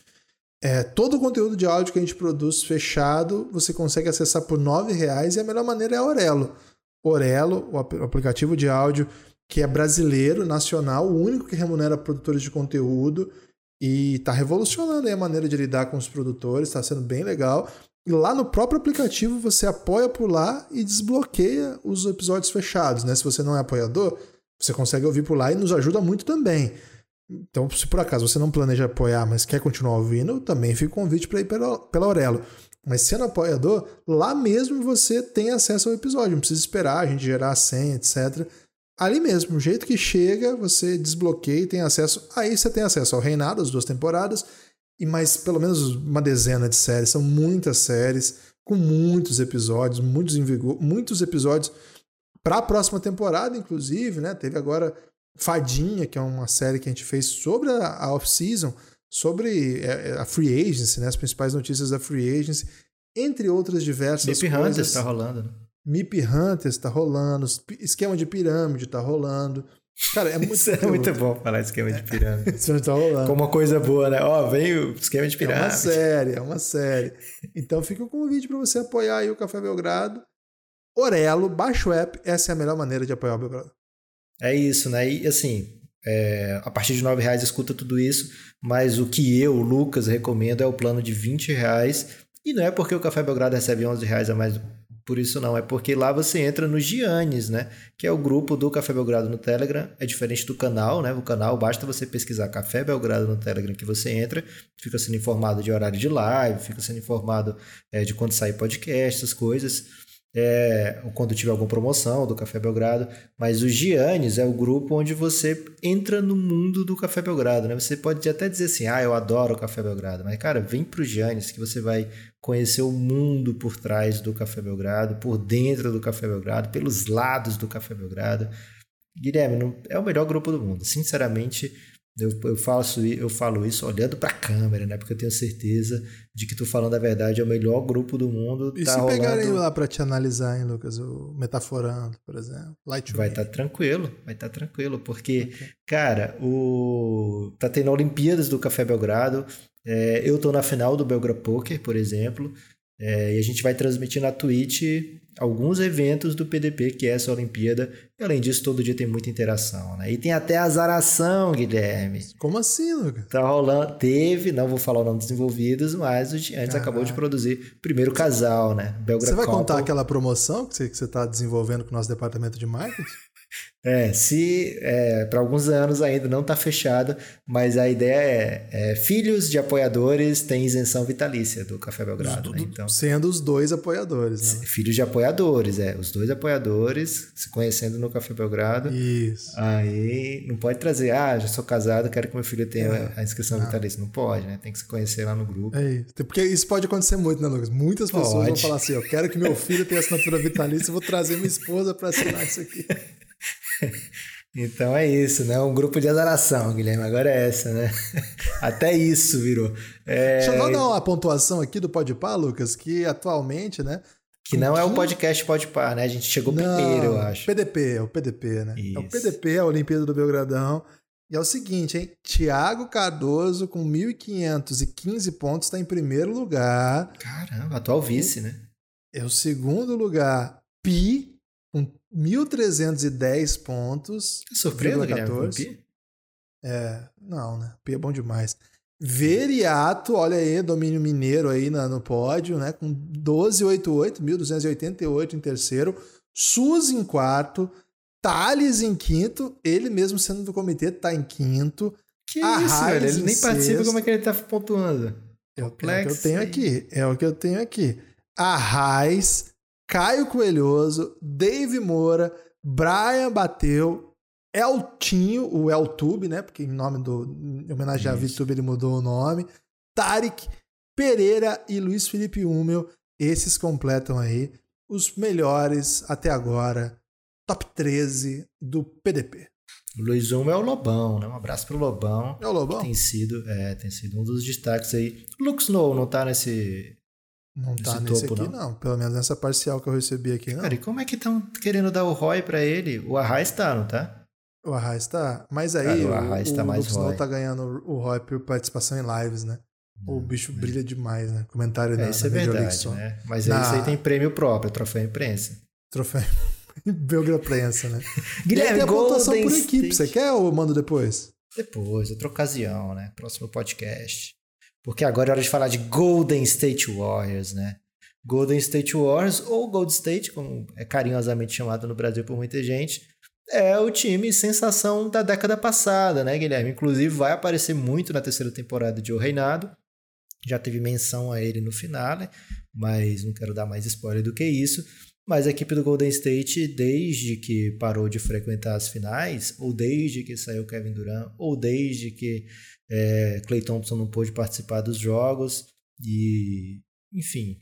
S2: é, todo o conteúdo de áudio que a gente produz fechado, você consegue acessar por 9 reais e a melhor maneira é a Orelo. Orelo, o ap- o aplicativo de áudio que é brasileiro, nacional, o único que remunera produtores de conteúdo e está revolucionando a maneira de lidar com os produtores, está sendo bem legal. E lá no próprio aplicativo você apoia por lá e desbloqueia os episódios fechados, né? Se você não é apoiador, você consegue ouvir por lá e nos ajuda muito também. Então, se por acaso você não planeja apoiar, mas quer continuar ouvindo, também fica o convite para ir pela, pela Aurelo. Mas sendo apoiador, lá mesmo você tem acesso ao episódio, não precisa esperar a gente gerar a senha, etc. Ali mesmo, o jeito que chega, você desbloqueia e tem acesso. Aí você tem acesso ao Reinado, as duas temporadas, e mais pelo menos uma dezena de séries. São muitas séries, com muitos episódios, muitos em vigor, muitos episódios para a próxima temporada, inclusive, né? Teve agora Fadinha, que é uma série que a gente fez sobre a, off-season, sobre é, é, a free agency, né? As principais notícias da free agency, entre outras diversas
S3: Deep
S2: coisas.
S3: Hunters tá rolando, né?
S2: MIP Hunters tá rolando, esquema de pirâmide tá rolando. Cara, é (laughs) muito
S3: é muito bom falar esquema de pirâmide. (laughs)
S2: Isso tá rolando.
S3: Como uma coisa boa, né? Ó, vem o esquema de
S2: É uma
S3: pirâmide.
S2: série, é uma série. Então fica o convite para você apoiar aí o Café Belgrado. Orelo, baixa o app, essa é a melhor maneira de apoiar o Belgrado.
S3: É isso, né? E assim, é, a partir de 9 reais escuta tudo isso, mas o que eu, Lucas, recomendo é o plano de 20 reais. E não é porque o Café Belgrado recebe 11 reais a mais por isso não, é porque lá você entra no Giannis, né? Que é o grupo do Café Belgrado no Telegram. É diferente do canal, né? O canal basta você pesquisar Café Belgrado no Telegram que você entra, fica sendo informado de horário de live, fica sendo informado é, de quando sair podcast, essas coisas. É, quando tiver alguma promoção do Café Belgrado, mas o Giannis é o grupo onde você entra no mundo do Café Belgrado, né? Você pode até dizer assim, ah, eu adoro o Café Belgrado, mas cara, vem pro Giannis que você vai conhecer o mundo por trás do Café Belgrado, por dentro do Café Belgrado, pelos lados do Café Belgrado. Guilherme, é o melhor grupo do mundo. Sinceramente, eu, eu, faço, eu falo isso olhando para a câmera, né? Porque eu tenho certeza de que tu falando a verdade é o melhor grupo do mundo.
S2: E
S3: tá
S2: se
S3: rolando...
S2: pegarem lá para te analisar, hein, Lucas? O Metaforando, por exemplo. Light
S3: vai estar tá tranquilo, vai estar tá tranquilo, porque, okay. cara, o tá tendo Olimpíadas do Café Belgrado. É, eu tô na final do Belgra Poker, por exemplo. É, e a gente vai transmitir na Twitch alguns eventos do PDP, que é essa Olimpíada. E além disso, todo dia tem muita interação, né? E tem até azaração, Guilherme.
S2: Como assim, Lucas?
S3: Tá rolando. Teve, não vou falar o nome dos envolvidos, mas o Giannis acabou de produzir o primeiro casal, né?
S2: Você vai contar aquela promoção que você, que você tá desenvolvendo com o nosso departamento de marketing?
S3: É, se é, para alguns anos ainda não está fechado, mas a ideia é, é, filhos de apoiadores têm isenção vitalícia do Café Belgrado,
S2: do,
S3: né? Então,
S2: sendo os dois apoiadores, né?
S3: Filhos de apoiadores, é, os dois apoiadores se conhecendo no Café Belgrado.
S2: Isso.
S3: Aí não pode trazer, ah, já sou casado, quero que meu filho tenha é, a inscrição não. vitalícia, não pode, né? Tem que se conhecer lá no grupo.
S2: É isso, porque isso pode acontecer muito, né, Lucas? Muitas pessoas
S3: pode.
S2: vão falar assim, eu quero que meu filho tenha assinatura vitalícia, eu vou trazer minha esposa para assinar isso aqui. (laughs) (laughs)
S3: Então é isso, né? Um grupo de azaração, Guilherme. Agora é essa, né? (laughs) Até isso virou. É...
S2: Deixa eu dar uma pontuação aqui do Podpah, Lucas, que atualmente, né?
S3: Que não é o podcast Podpah, né? A gente chegou não, primeiro, eu acho.
S2: PDP, é o PDP, né? Isso. É o PDP, a Olimpíada do Belgradão. E é o seguinte, hein? Tiago Cardoso, com 1.515 pontos, está em primeiro lugar.
S3: Caramba, atual vice, né?
S2: É o segundo lugar, Pi, 1.310 pontos.
S3: Tá Guilherme, Pi?
S2: É, não, né? Pi é bom demais. Veriato, olha aí, domínio mineiro aí na, no pódio, né? Com 1288, 1288 em terceiro. Suzy em quarto. Thales em quinto. Ele mesmo sendo do comitê, tá em quinto.
S3: Que isso, velho? Ele nem participa, como é que ele tá pontuando?
S2: É o, que eu tenho aqui. É o que eu tenho aqui. A Raiz, Caio Coelhoso, Dave Moura, Brian Bateu, Eltinho, o Eltube, né? Porque em nome do. Em homenagem Isso. a VTube ele mudou o nome. Tarek, Pereira e Luiz Felipe Humel. Esses completam aí os melhores até agora. Top 13 do PDP.
S3: O Luiz Humel é o Lobão, né? Um abraço pro Lobão.
S2: É o Lobão?
S3: Tem sido, é, tem sido um dos destaques aí. Lux Snow não tá nesse,
S2: não tá nesse topo, aqui, não. não. Pelo menos nessa parcial que eu recebi aqui, não.
S3: Cara, e como é que estão querendo dar o ROI para ele? O Arraiz tá, não tá?
S2: O Arraiz tá. Mas aí Cara,
S3: o, Arraiz o, tá o mais
S2: Snow tá ganhando o ROI por participação em lives, né? O hum, bicho brilha demais, né? Comentário é, da,
S3: isso é verdade, né? Mas na... isso aí tem prêmio próprio, troféu imprensa.
S2: Troféu (laughs) Belgra Prensa, né? (laughs)
S3: Guilherme,
S2: tem a pontuação por equipe. State. Você quer ou mando depois?
S3: Depois, outra ocasião, né? Próximo podcast. Porque agora é hora de falar de Golden State Warriors, né? Golden State Warriors, ou Gold State, como é carinhosamente chamado no Brasil por muita gente, é o time sensação da década passada, né, Guilherme? Inclusive vai aparecer muito na terceira temporada de O Reinado. Já teve menção a ele no final, mas não quero dar mais spoiler do que isso. Mas a equipe do Golden State, desde que parou de frequentar as finais, ou desde que saiu Kevin Durant, ou desde que é, Clay Thompson não pôde participar dos jogos, e enfim,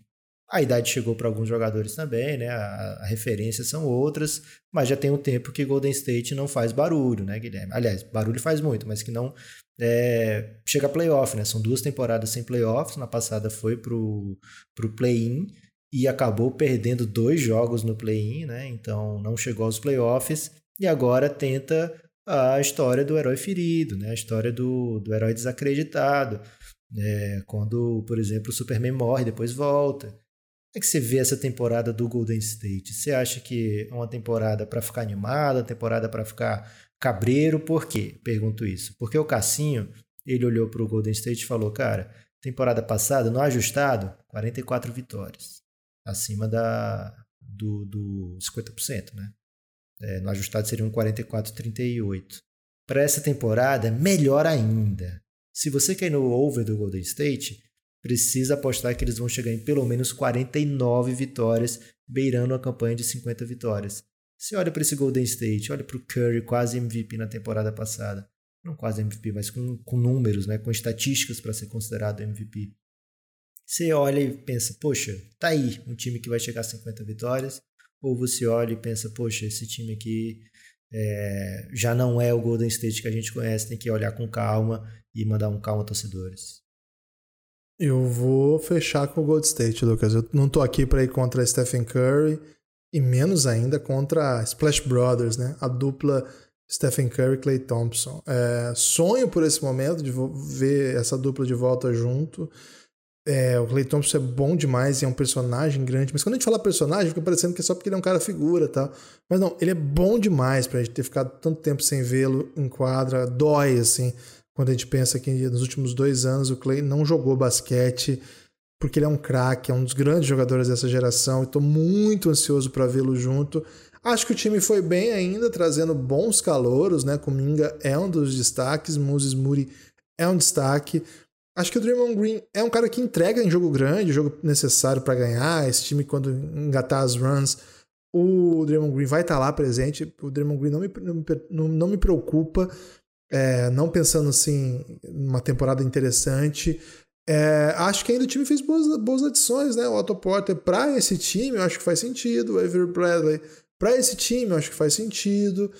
S3: a idade chegou para alguns jogadores também, né? A, a referência são outras, mas já tem um tempo que Golden State não faz barulho, né, Guilherme? Aliás, barulho faz muito, mas que não é, chega a playoff, né? São duas temporadas sem playoffs. Na passada foi pro, pro play-in e acabou perdendo dois jogos no play-in, né? Então não chegou aos playoffs e agora tenta a história do herói ferido, né? A história do, do herói desacreditado. É, quando, por exemplo, o Superman morre, depois volta. Como é que você vê essa temporada do Golden State? Você acha que é uma temporada para ficar animada, temporada para ficar cabreiro? Por quê? Pergunto isso. Porque o Cassinho, ele olhou para o Golden State e falou, cara, temporada passada, no ajustado, 44 vitórias. Acima da, do, do 50%, né? É, no ajustado seriam 44,38. Para essa temporada, melhor ainda. Se você quer ir no over do Golden State, precisa apostar que eles vão chegar em pelo menos 49 vitórias, beirando a campanha de 50 vitórias. Você olha para esse Golden State, olha para o Curry, quase MVP na temporada passada. Não quase MVP, mas com, com números, né? com estatísticas para ser considerado MVP. Você olha e pensa, poxa, tá aí um time que vai chegar a 50 vitórias. Ou você olha e pensa, poxa, esse time aqui é, já não é o Golden State que a gente conhece, tem que olhar com calma e mandar um calma torcedores.
S2: Eu vou fechar com o Gold State, Lucas. Eu não tô aqui para ir contra Stephen Curry e menos ainda contra Splash Brothers, né? A dupla Stephen Curry e Clay Thompson. É, sonho por esse momento de ver essa dupla de volta junto. É, o Clay Thompson é bom demais e é um personagem grande. Mas quando a gente fala personagem, fica parecendo que é só porque ele é um cara figura tá? Mas não, ele é bom demais pra gente ter ficado tanto tempo sem vê-lo em quadra. Dói, assim quando a gente pensa que nos últimos dois anos o Clay não jogou basquete, porque ele é um craque, é um dos grandes jogadores dessa geração, estou muito ansioso para vê-lo junto. Acho que o time foi bem ainda, trazendo bons calouros, né? Kuminga é um dos destaques, Moses Moody é um destaque. Acho que o Draymond Green é um cara que entrega em jogo grande, jogo necessário para ganhar. Esse time, quando engatar as runs, o Draymond Green vai estar tá lá presente. O Draymond Green não me, não, não me preocupa é, não pensando assim numa temporada interessante. É, acho que ainda o time fez boas, boas adições, né? O Otto Porter para esse time eu acho que faz sentido. O Avery Bradley para esse time eu acho que faz sentido.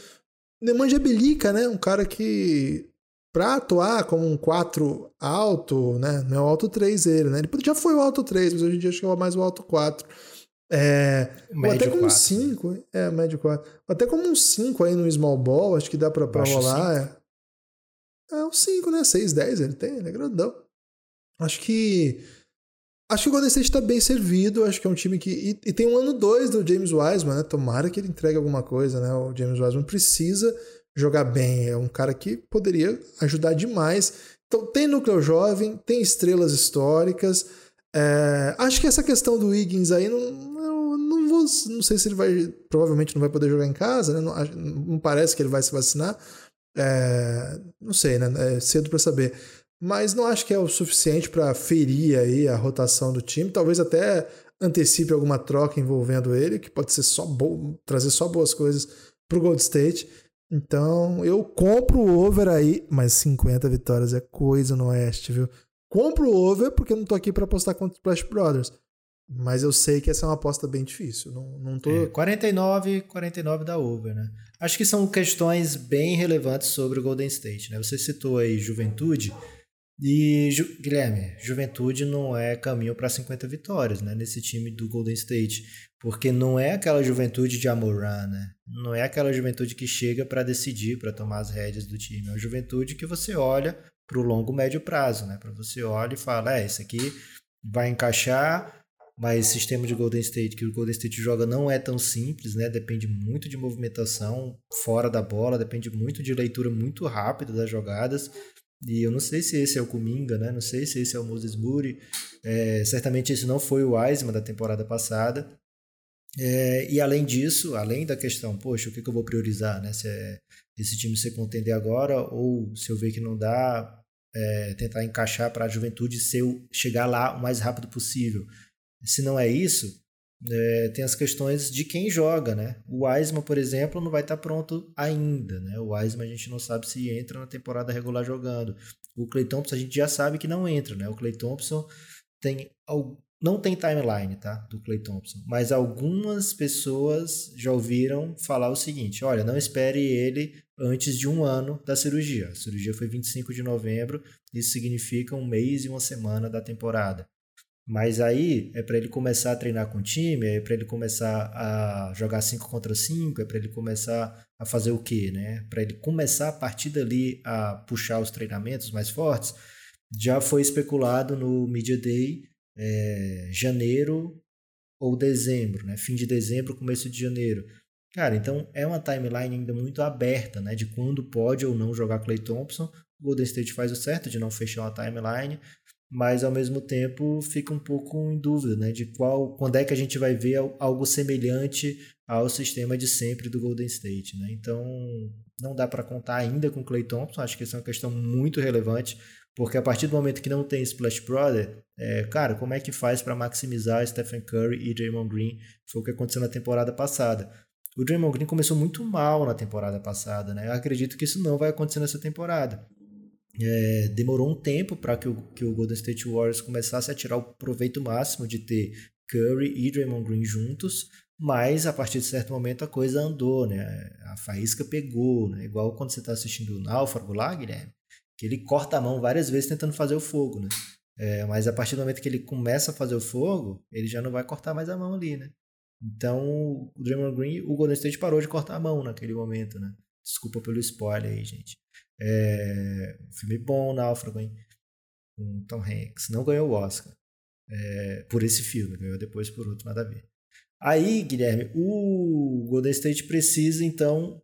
S2: Nemanja Belica, né? Um cara que pra atuar como um 4 alto, né? Não é o alto 3 ele, né? Ele já foi o alto 3, mas hoje em dia acho que é mais o alto 4. É, ou até como 5, é, médio 4. Até como um 5 aí no small ball, acho que dá pra, pra rolar. É, é um 5, né? 6, 10 ele tem, ele é grandão. Acho que. Acho que o Golden State tá bem servido. Acho que é um time que. E, e tem um ano 2 do James Wiseman, né? Tomara que ele entregue alguma coisa, né? O James Wiseman precisa jogar bem. É um cara que poderia ajudar demais. Então, tem núcleo jovem, tem estrelas históricas. É, acho que essa questão do Wiggins aí não, não, não, vou, não sei se ele vai. Provavelmente não vai poder jogar em casa, né? não, não parece que ele vai se vacinar. É, não sei, né? É cedo para saber. Mas não acho que é o suficiente para ferir aí a rotação do time. Talvez até antecipe alguma troca envolvendo ele, que pode ser só bom, trazer só boas coisas para o Gold State. Então, eu compro o over aí, mas 50 vitórias é coisa no Oeste, viu? Compro o over porque eu não tô aqui para apostar contra o Splash Brothers. Mas eu sei que essa é uma aposta bem difícil. Não, não tô... É,
S3: 49, 49 da over, né? Acho que são questões bem relevantes sobre o Golden State, né? Você citou aí juventude. E, Ju Guilherme, juventude não é caminho para 50 vitórias, né? Nesse time do Golden State. Porque não é aquela juventude de Amoran, né? Não é aquela juventude que chega para decidir, para tomar as rédeas do time. É uma juventude que você olha para o longo, médio prazo, né? Para você olha e fala, é, isso aqui vai encaixar, mas o sistema de Golden State que o Golden State joga não é tão simples, né? Depende muito de movimentação fora da bola, depende muito de leitura muito rápida das jogadas. E eu não sei se esse é o Kuminga, né? Não sei se esse é o Moses Moody. É, certamente esse não foi o Wiseman da temporada passada. É, e além disso, além da questão, poxa, o que, que eu vou priorizar, né? Se é esse time se contender agora ou se eu ver que não dá, é, tentar encaixar para a juventude ser, chegar lá o mais rápido possível. Se não é isso, é, tem as questões de quem joga, né? O Wiseman, por exemplo, não vai estar tá pronto ainda, né? O Wiseman a gente não sabe se entra na temporada regular jogando. O Clay Thompson a gente já sabe que não entra, né? O Clay Thompson tem não tem timeline, tá? Do Clay Thompson, mas algumas pessoas já ouviram falar o seguinte: olha, não espere ele antes de um ano da cirurgia. A cirurgia foi 25 de novembro, isso significa um mês e uma semana da temporada. Mas aí é para ele começar a treinar com o time, é para ele começar a jogar 5 contra 5, é para ele começar a fazer o quê, né? Para ele começar a partir dali a puxar os treinamentos mais fortes. Já foi especulado no Media Day é, janeiro ou dezembro, né? Fim de dezembro, começo de janeiro. Cara, então é uma timeline ainda muito aberta, né? De quando pode ou não jogar Clay Thompson. O Golden State faz o certo de não fechar uma timeline, mas ao mesmo tempo fica um pouco em dúvida, né, de qual, quando é que a gente vai ver algo semelhante ao sistema de sempre do Golden State, né? Então, não dá para contar ainda com Clay Thompson, acho que isso é uma questão muito relevante, porque a partir do momento que não tem Splash Brother, é, cara, como é que faz para maximizar Stephen Curry e Draymond Green? Foi o que aconteceu na temporada passada. O Draymond Green começou muito mal na temporada passada, né? Eu acredito que isso não vai acontecer nessa temporada. É, demorou um tempo para que o, que o Golden State Warriors começasse a tirar o proveito máximo de ter Curry e Draymond Green juntos, mas a partir de certo momento a coisa andou, né? A faísca pegou, né? Igual quando você está assistindo o Náufrago lá, Guilherme, que ele corta a mão várias vezes tentando fazer o fogo, né? É, mas a partir do momento que ele começa a fazer o fogo, ele já não vai cortar mais a mão ali, né? Então, o Draymond Green, o Golden State parou de cortar a mão naquele momento, né? Desculpa pelo spoiler aí, gente. É, filme bom, Náufrago, hein? Com Tom Hanks. Não ganhou o Oscar é, por esse filme, ganhou depois por outro, nada a ver. Aí, Guilherme, o Golden State precisa, então,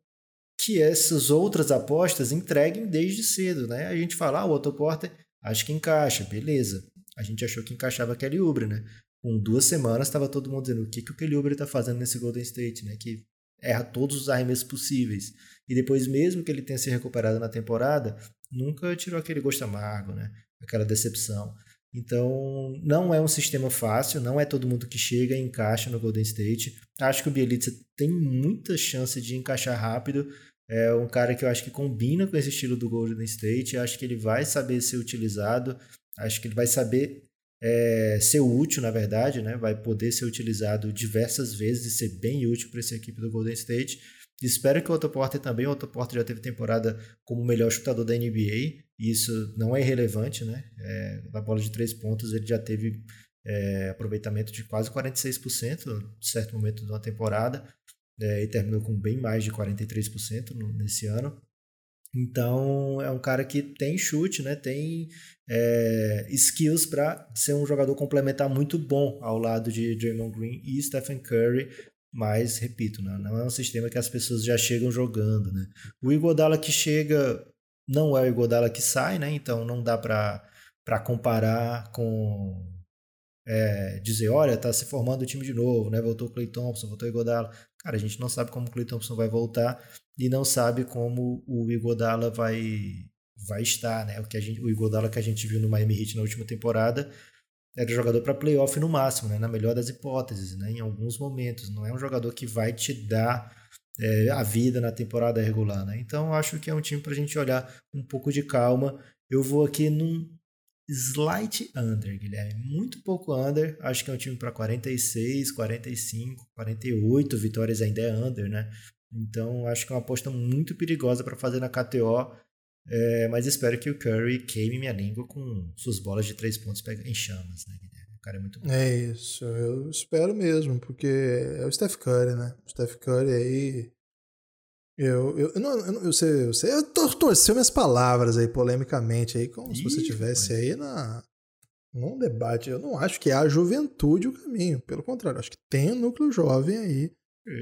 S3: que essas outras apostas entreguem desde cedo, né? A gente fala, ah, o Otto Porter, acho que encaixa, beleza. A gente achou que encaixava aquele Uber, né? Com duas semanas estava todo mundo dizendo o que, que o Kelly Uber está fazendo nesse Golden State, né? Que erra todos os arremessos possíveis. E depois, mesmo que ele tenha se recuperado na temporada, nunca tirou aquele gosto amargo, né? Aquela decepção. Então, não é um sistema fácil, não é todo mundo que chega e encaixa no Golden State. Acho que o Bielitsa tem muita chance de encaixar rápido. É um cara que eu acho que combina com esse estilo do Golden State. Acho que ele vai saber ser utilizado. Acho que ele vai saber é, ser útil, na verdade, né? vai poder ser utilizado diversas vezes e ser bem útil para essa equipe do Golden State. Espero que o Otto Porter também. O Otto Porter já teve temporada como o melhor chutador da NBA. E isso não é irrelevante, né? É, na bola de três pontos ele já teve é, aproveitamento de quase 46% em certo momento de uma temporada. É, e terminou com bem mais de 43% no, nesse ano. Então é um cara que tem chute, né? tem é, skills para ser um jogador complementar muito bom ao lado de Draymond Green e Stephen Curry. Mas, repito, né? não é um sistema que as pessoas já chegam jogando. Né? O Iguodala que chega não é o Iguodala que sai, né? então não dá para comparar com é, dizer, olha, tá se formando o time de novo, né? Voltou o Clay Thompson, voltou o Iguodala. Cara, a gente não sabe como o Clay Thompson vai voltar e não sabe como o Iguodala vai vai estar, né? O que a gente, o Iguodala que a gente viu no Miami Heat na última temporada era jogador para playoff no máximo, né? Na melhor das hipóteses, né? Em alguns momentos, não é um jogador que vai te dar é, a vida na temporada regular, né? Então acho que é um time para a gente olhar um pouco de calma. Eu vou aqui num slight under, Guilherme. Muito pouco under. Acho que é um time para 46, 45, 48 vitórias ainda é under, né? Então acho que é uma aposta muito perigosa para fazer na KTO. É, mas espero que o Curry queime minha língua com suas bolas de três pontos em chamas, né, Guilherme? O cara é muito bom.
S2: É isso, eu espero mesmo, porque é o Steph Curry, né? O Steph Curry aí eu, eu, eu, não, eu, eu, sei, eu sei, eu torceu minhas palavras aí polemicamente aí, como Ih, se você tivesse aí na num debate. Eu não acho que é a juventude o caminho, pelo contrário, acho que tem um núcleo jovem aí,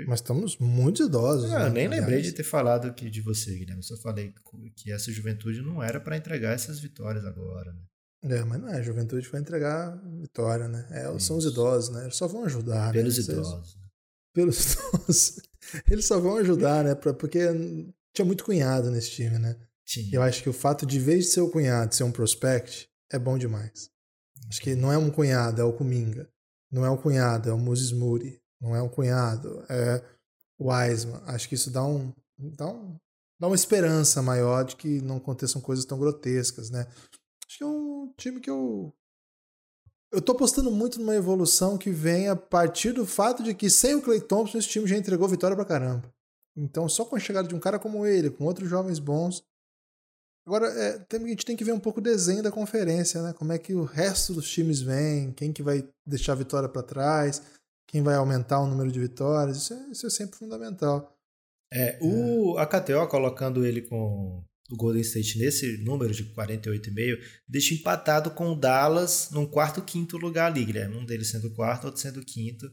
S2: mas estamos muito idosos.
S3: Não, né? Eu nem Aliás. lembrei de ter falado que de você, Guilherme. Eu só falei que essa juventude não era para entregar essas vitórias agora. Né?
S2: É, mas não é. A juventude vai entregar vitória, né? É, são os idosos, né? Eles só vão ajudar.
S3: Né? Pelos né? (laughs) idosos.
S2: Pelos idosos. Eles só vão ajudar, né? Pra, porque tinha muito cunhado nesse time, né? Sim. Eu acho que o fato de, vez de ser o cunhado, ser um prospect, é bom demais. Acho que não é um cunhado, é o Kuminga. Não é um cunhado, é o Moses Moody. Não é um cunhado, é o Wiseman. Acho que isso dá um, dá um dá uma esperança maior de que não aconteçam coisas tão grotescas, né? Acho que é um time que eu eu tô apostando muito numa evolução que vem a partir do fato de que sem o Clay Thompson esse time já entregou vitória pra caramba. Então, só com a chegada de um cara como ele, com outros jovens bons. Agora, é, a gente tem que ver um pouco o desenho da conferência, né? Como é que o resto dos times vem, quem que vai deixar a vitória para trás, quem vai aumentar o número de vitórias. Isso é, isso é sempre fundamental.
S3: É, o, a KTO colocando ele com do Golden State nesse número de 48,5 deixa empatado com o Dallas num quarto quinto lugar ali, Guilherme. Um deles sendo quarto, outro sendo quinto.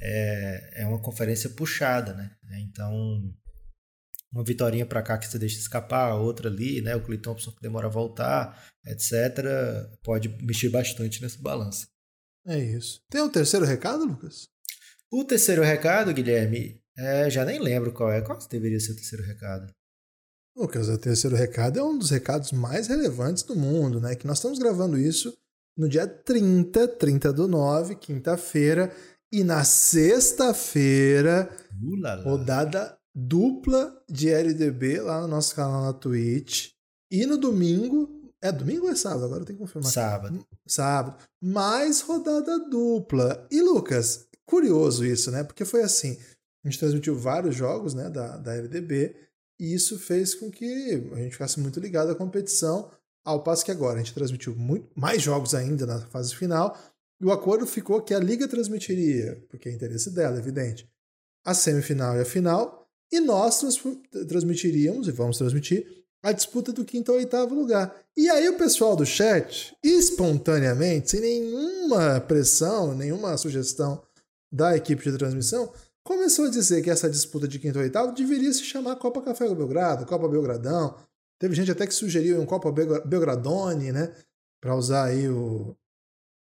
S3: É, é uma conferência puxada, né? Então, uma vitória para cá que você deixa escapar, outra ali, né? O Clay Thompson que demora a voltar, etc. Pode mexer bastante nesse balanço.
S2: É isso. Tem um terceiro recado, Lucas?
S3: O terceiro recado, Guilherme, é, já nem lembro qual é. Qual deveria ser o terceiro recado?
S2: Lucas, o terceiro recado é um dos recados mais relevantes do mundo, né? Que nós estamos gravando isso no dia 30, 30 do 9, quinta-feira, e na sexta-feira, rodada dupla de LDB lá no nosso canal na Twitch. E no domingo, é domingo ou é sábado? Agora eu tenho que confirmar.
S3: Sábado.
S2: Sábado. Mais rodada dupla. E Lucas, curioso isso, né? Porque foi assim, a gente transmitiu vários jogos, né, da, da LDB, e isso fez com que a gente ficasse muito ligado à competição, ao passo que agora a gente transmitiu muito, mais jogos ainda na fase final, e o acordo ficou que a liga transmitiria, porque é interesse dela, evidente, a semifinal e a final, e nós trans transmitiríamos, e vamos transmitir, a disputa do quinto ao oitavo lugar. E aí o pessoal do chat, espontaneamente, sem nenhuma pressão, nenhuma sugestão da equipe de transmissão, começou a dizer que essa disputa de quinto e oitavo deveria se chamar Copa Café Belgrado, Copa Belgradão. Teve gente até que sugeriu um Copa Belgradone, né? Para usar aí o,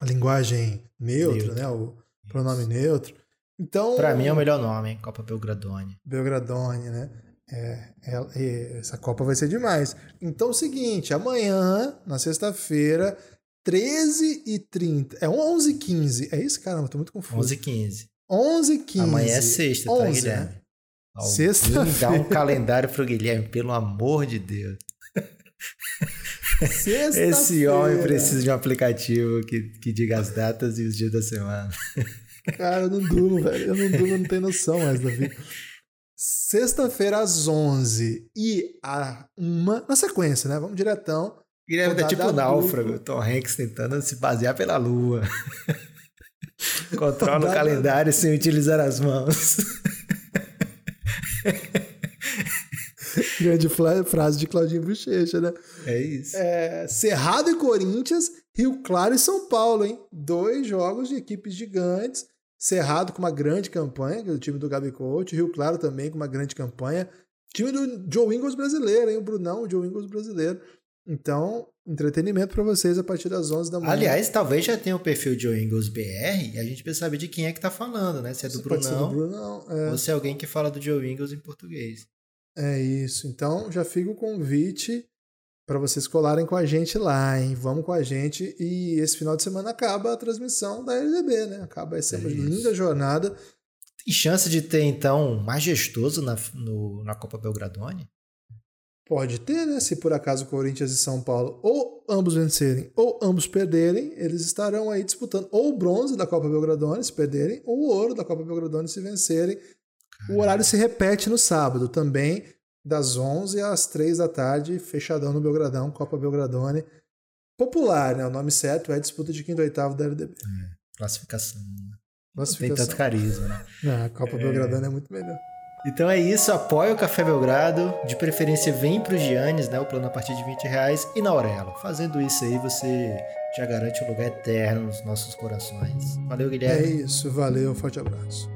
S2: a linguagem neutra, neutro. né? O pronome neutro. Então,
S3: para mim é o melhor nome, hein? Copa Belgradone.
S2: Belgradone, né? É, é, essa Copa vai ser demais. Então é o seguinte, amanhã, na sexta-feira, 13h30. É 11h15. É isso, caramba, tô muito confuso.
S3: 11h15.
S2: 11 15
S3: Amanhã é sexta, 11, tá, Guilherme? Né?
S2: Sexta.
S3: Dá um calendário pro Guilherme, pelo amor de Deus. Esse homem precisa de um aplicativo que, que diga as datas e os dias da semana.
S2: Cara, eu não durmo, velho. Eu não durmo, não tenho noção mais da vida. Sexta-feira às 11 e a uma, na sequência, né? Vamos diretão.
S3: Guilherme tá tipo náufrago. Tom Hanks tentando se basear pela lua. Controla o calendário sem utilizar as mãos.
S2: Grande frase de Claudinho Bochecha, né?
S3: É isso.
S2: É, Cerrado e Corinthians, Rio Claro e São Paulo, hein? Dois jogos de equipes gigantes. Cerrado com uma grande campanha, que é o time do Gabi Coach. Rio Claro também com uma grande campanha. Time do Joe Ingles brasileiro, hein? O Brunão, o Joe Ingles brasileiro. Então, entretenimento para vocês a partir das 11 da manhã.
S3: Aliás, talvez já tenha o perfil de Ingles BR e a gente precisa saber de quem é que tá falando, né? Se é do
S2: ser do
S3: Brunão
S2: Brunão. É.
S3: ou se é alguém que fala do Joe Ingles em português.
S2: É isso. Então já fica o convite para vocês colarem com a gente lá, hein? Vamos com a gente. E esse final de semana acaba a transmissão da LDB, né? Acaba essa
S3: É
S2: linda jornada.
S3: Tem chance de ter, então, um majestoso na, no- na Copa Belgradone?
S2: Pode ter, né? Se por acaso Corinthians e São Paulo ou ambos vencerem ou ambos perderem, eles estarão aí disputando ou o bronze da Copa Belgradone se perderem, ou o ouro da Copa Belgradone se vencerem. O horário se repete no sábado também, das 11 às 3 da tarde, fechadão no Belgradão, Copa Belgradone. Popular, né? O nome certo é disputa de quinto e oitavo da LDB.
S3: Classificação. né? Não tem
S2: Classificação.
S3: tanto carisma, né? (laughs)
S2: Não, a Copa Belgradone é muito melhor.
S3: Então é isso, apoia o Café Belgrado, de preferência vem pro Giannis, né, o plano a partir de 20 reais, e na Aurelo. Fazendo isso aí, você já garante um lugar eterno nos nossos corações. Valeu,
S2: É
S3: Guilherme.
S2: isso, valeu, forte abraço.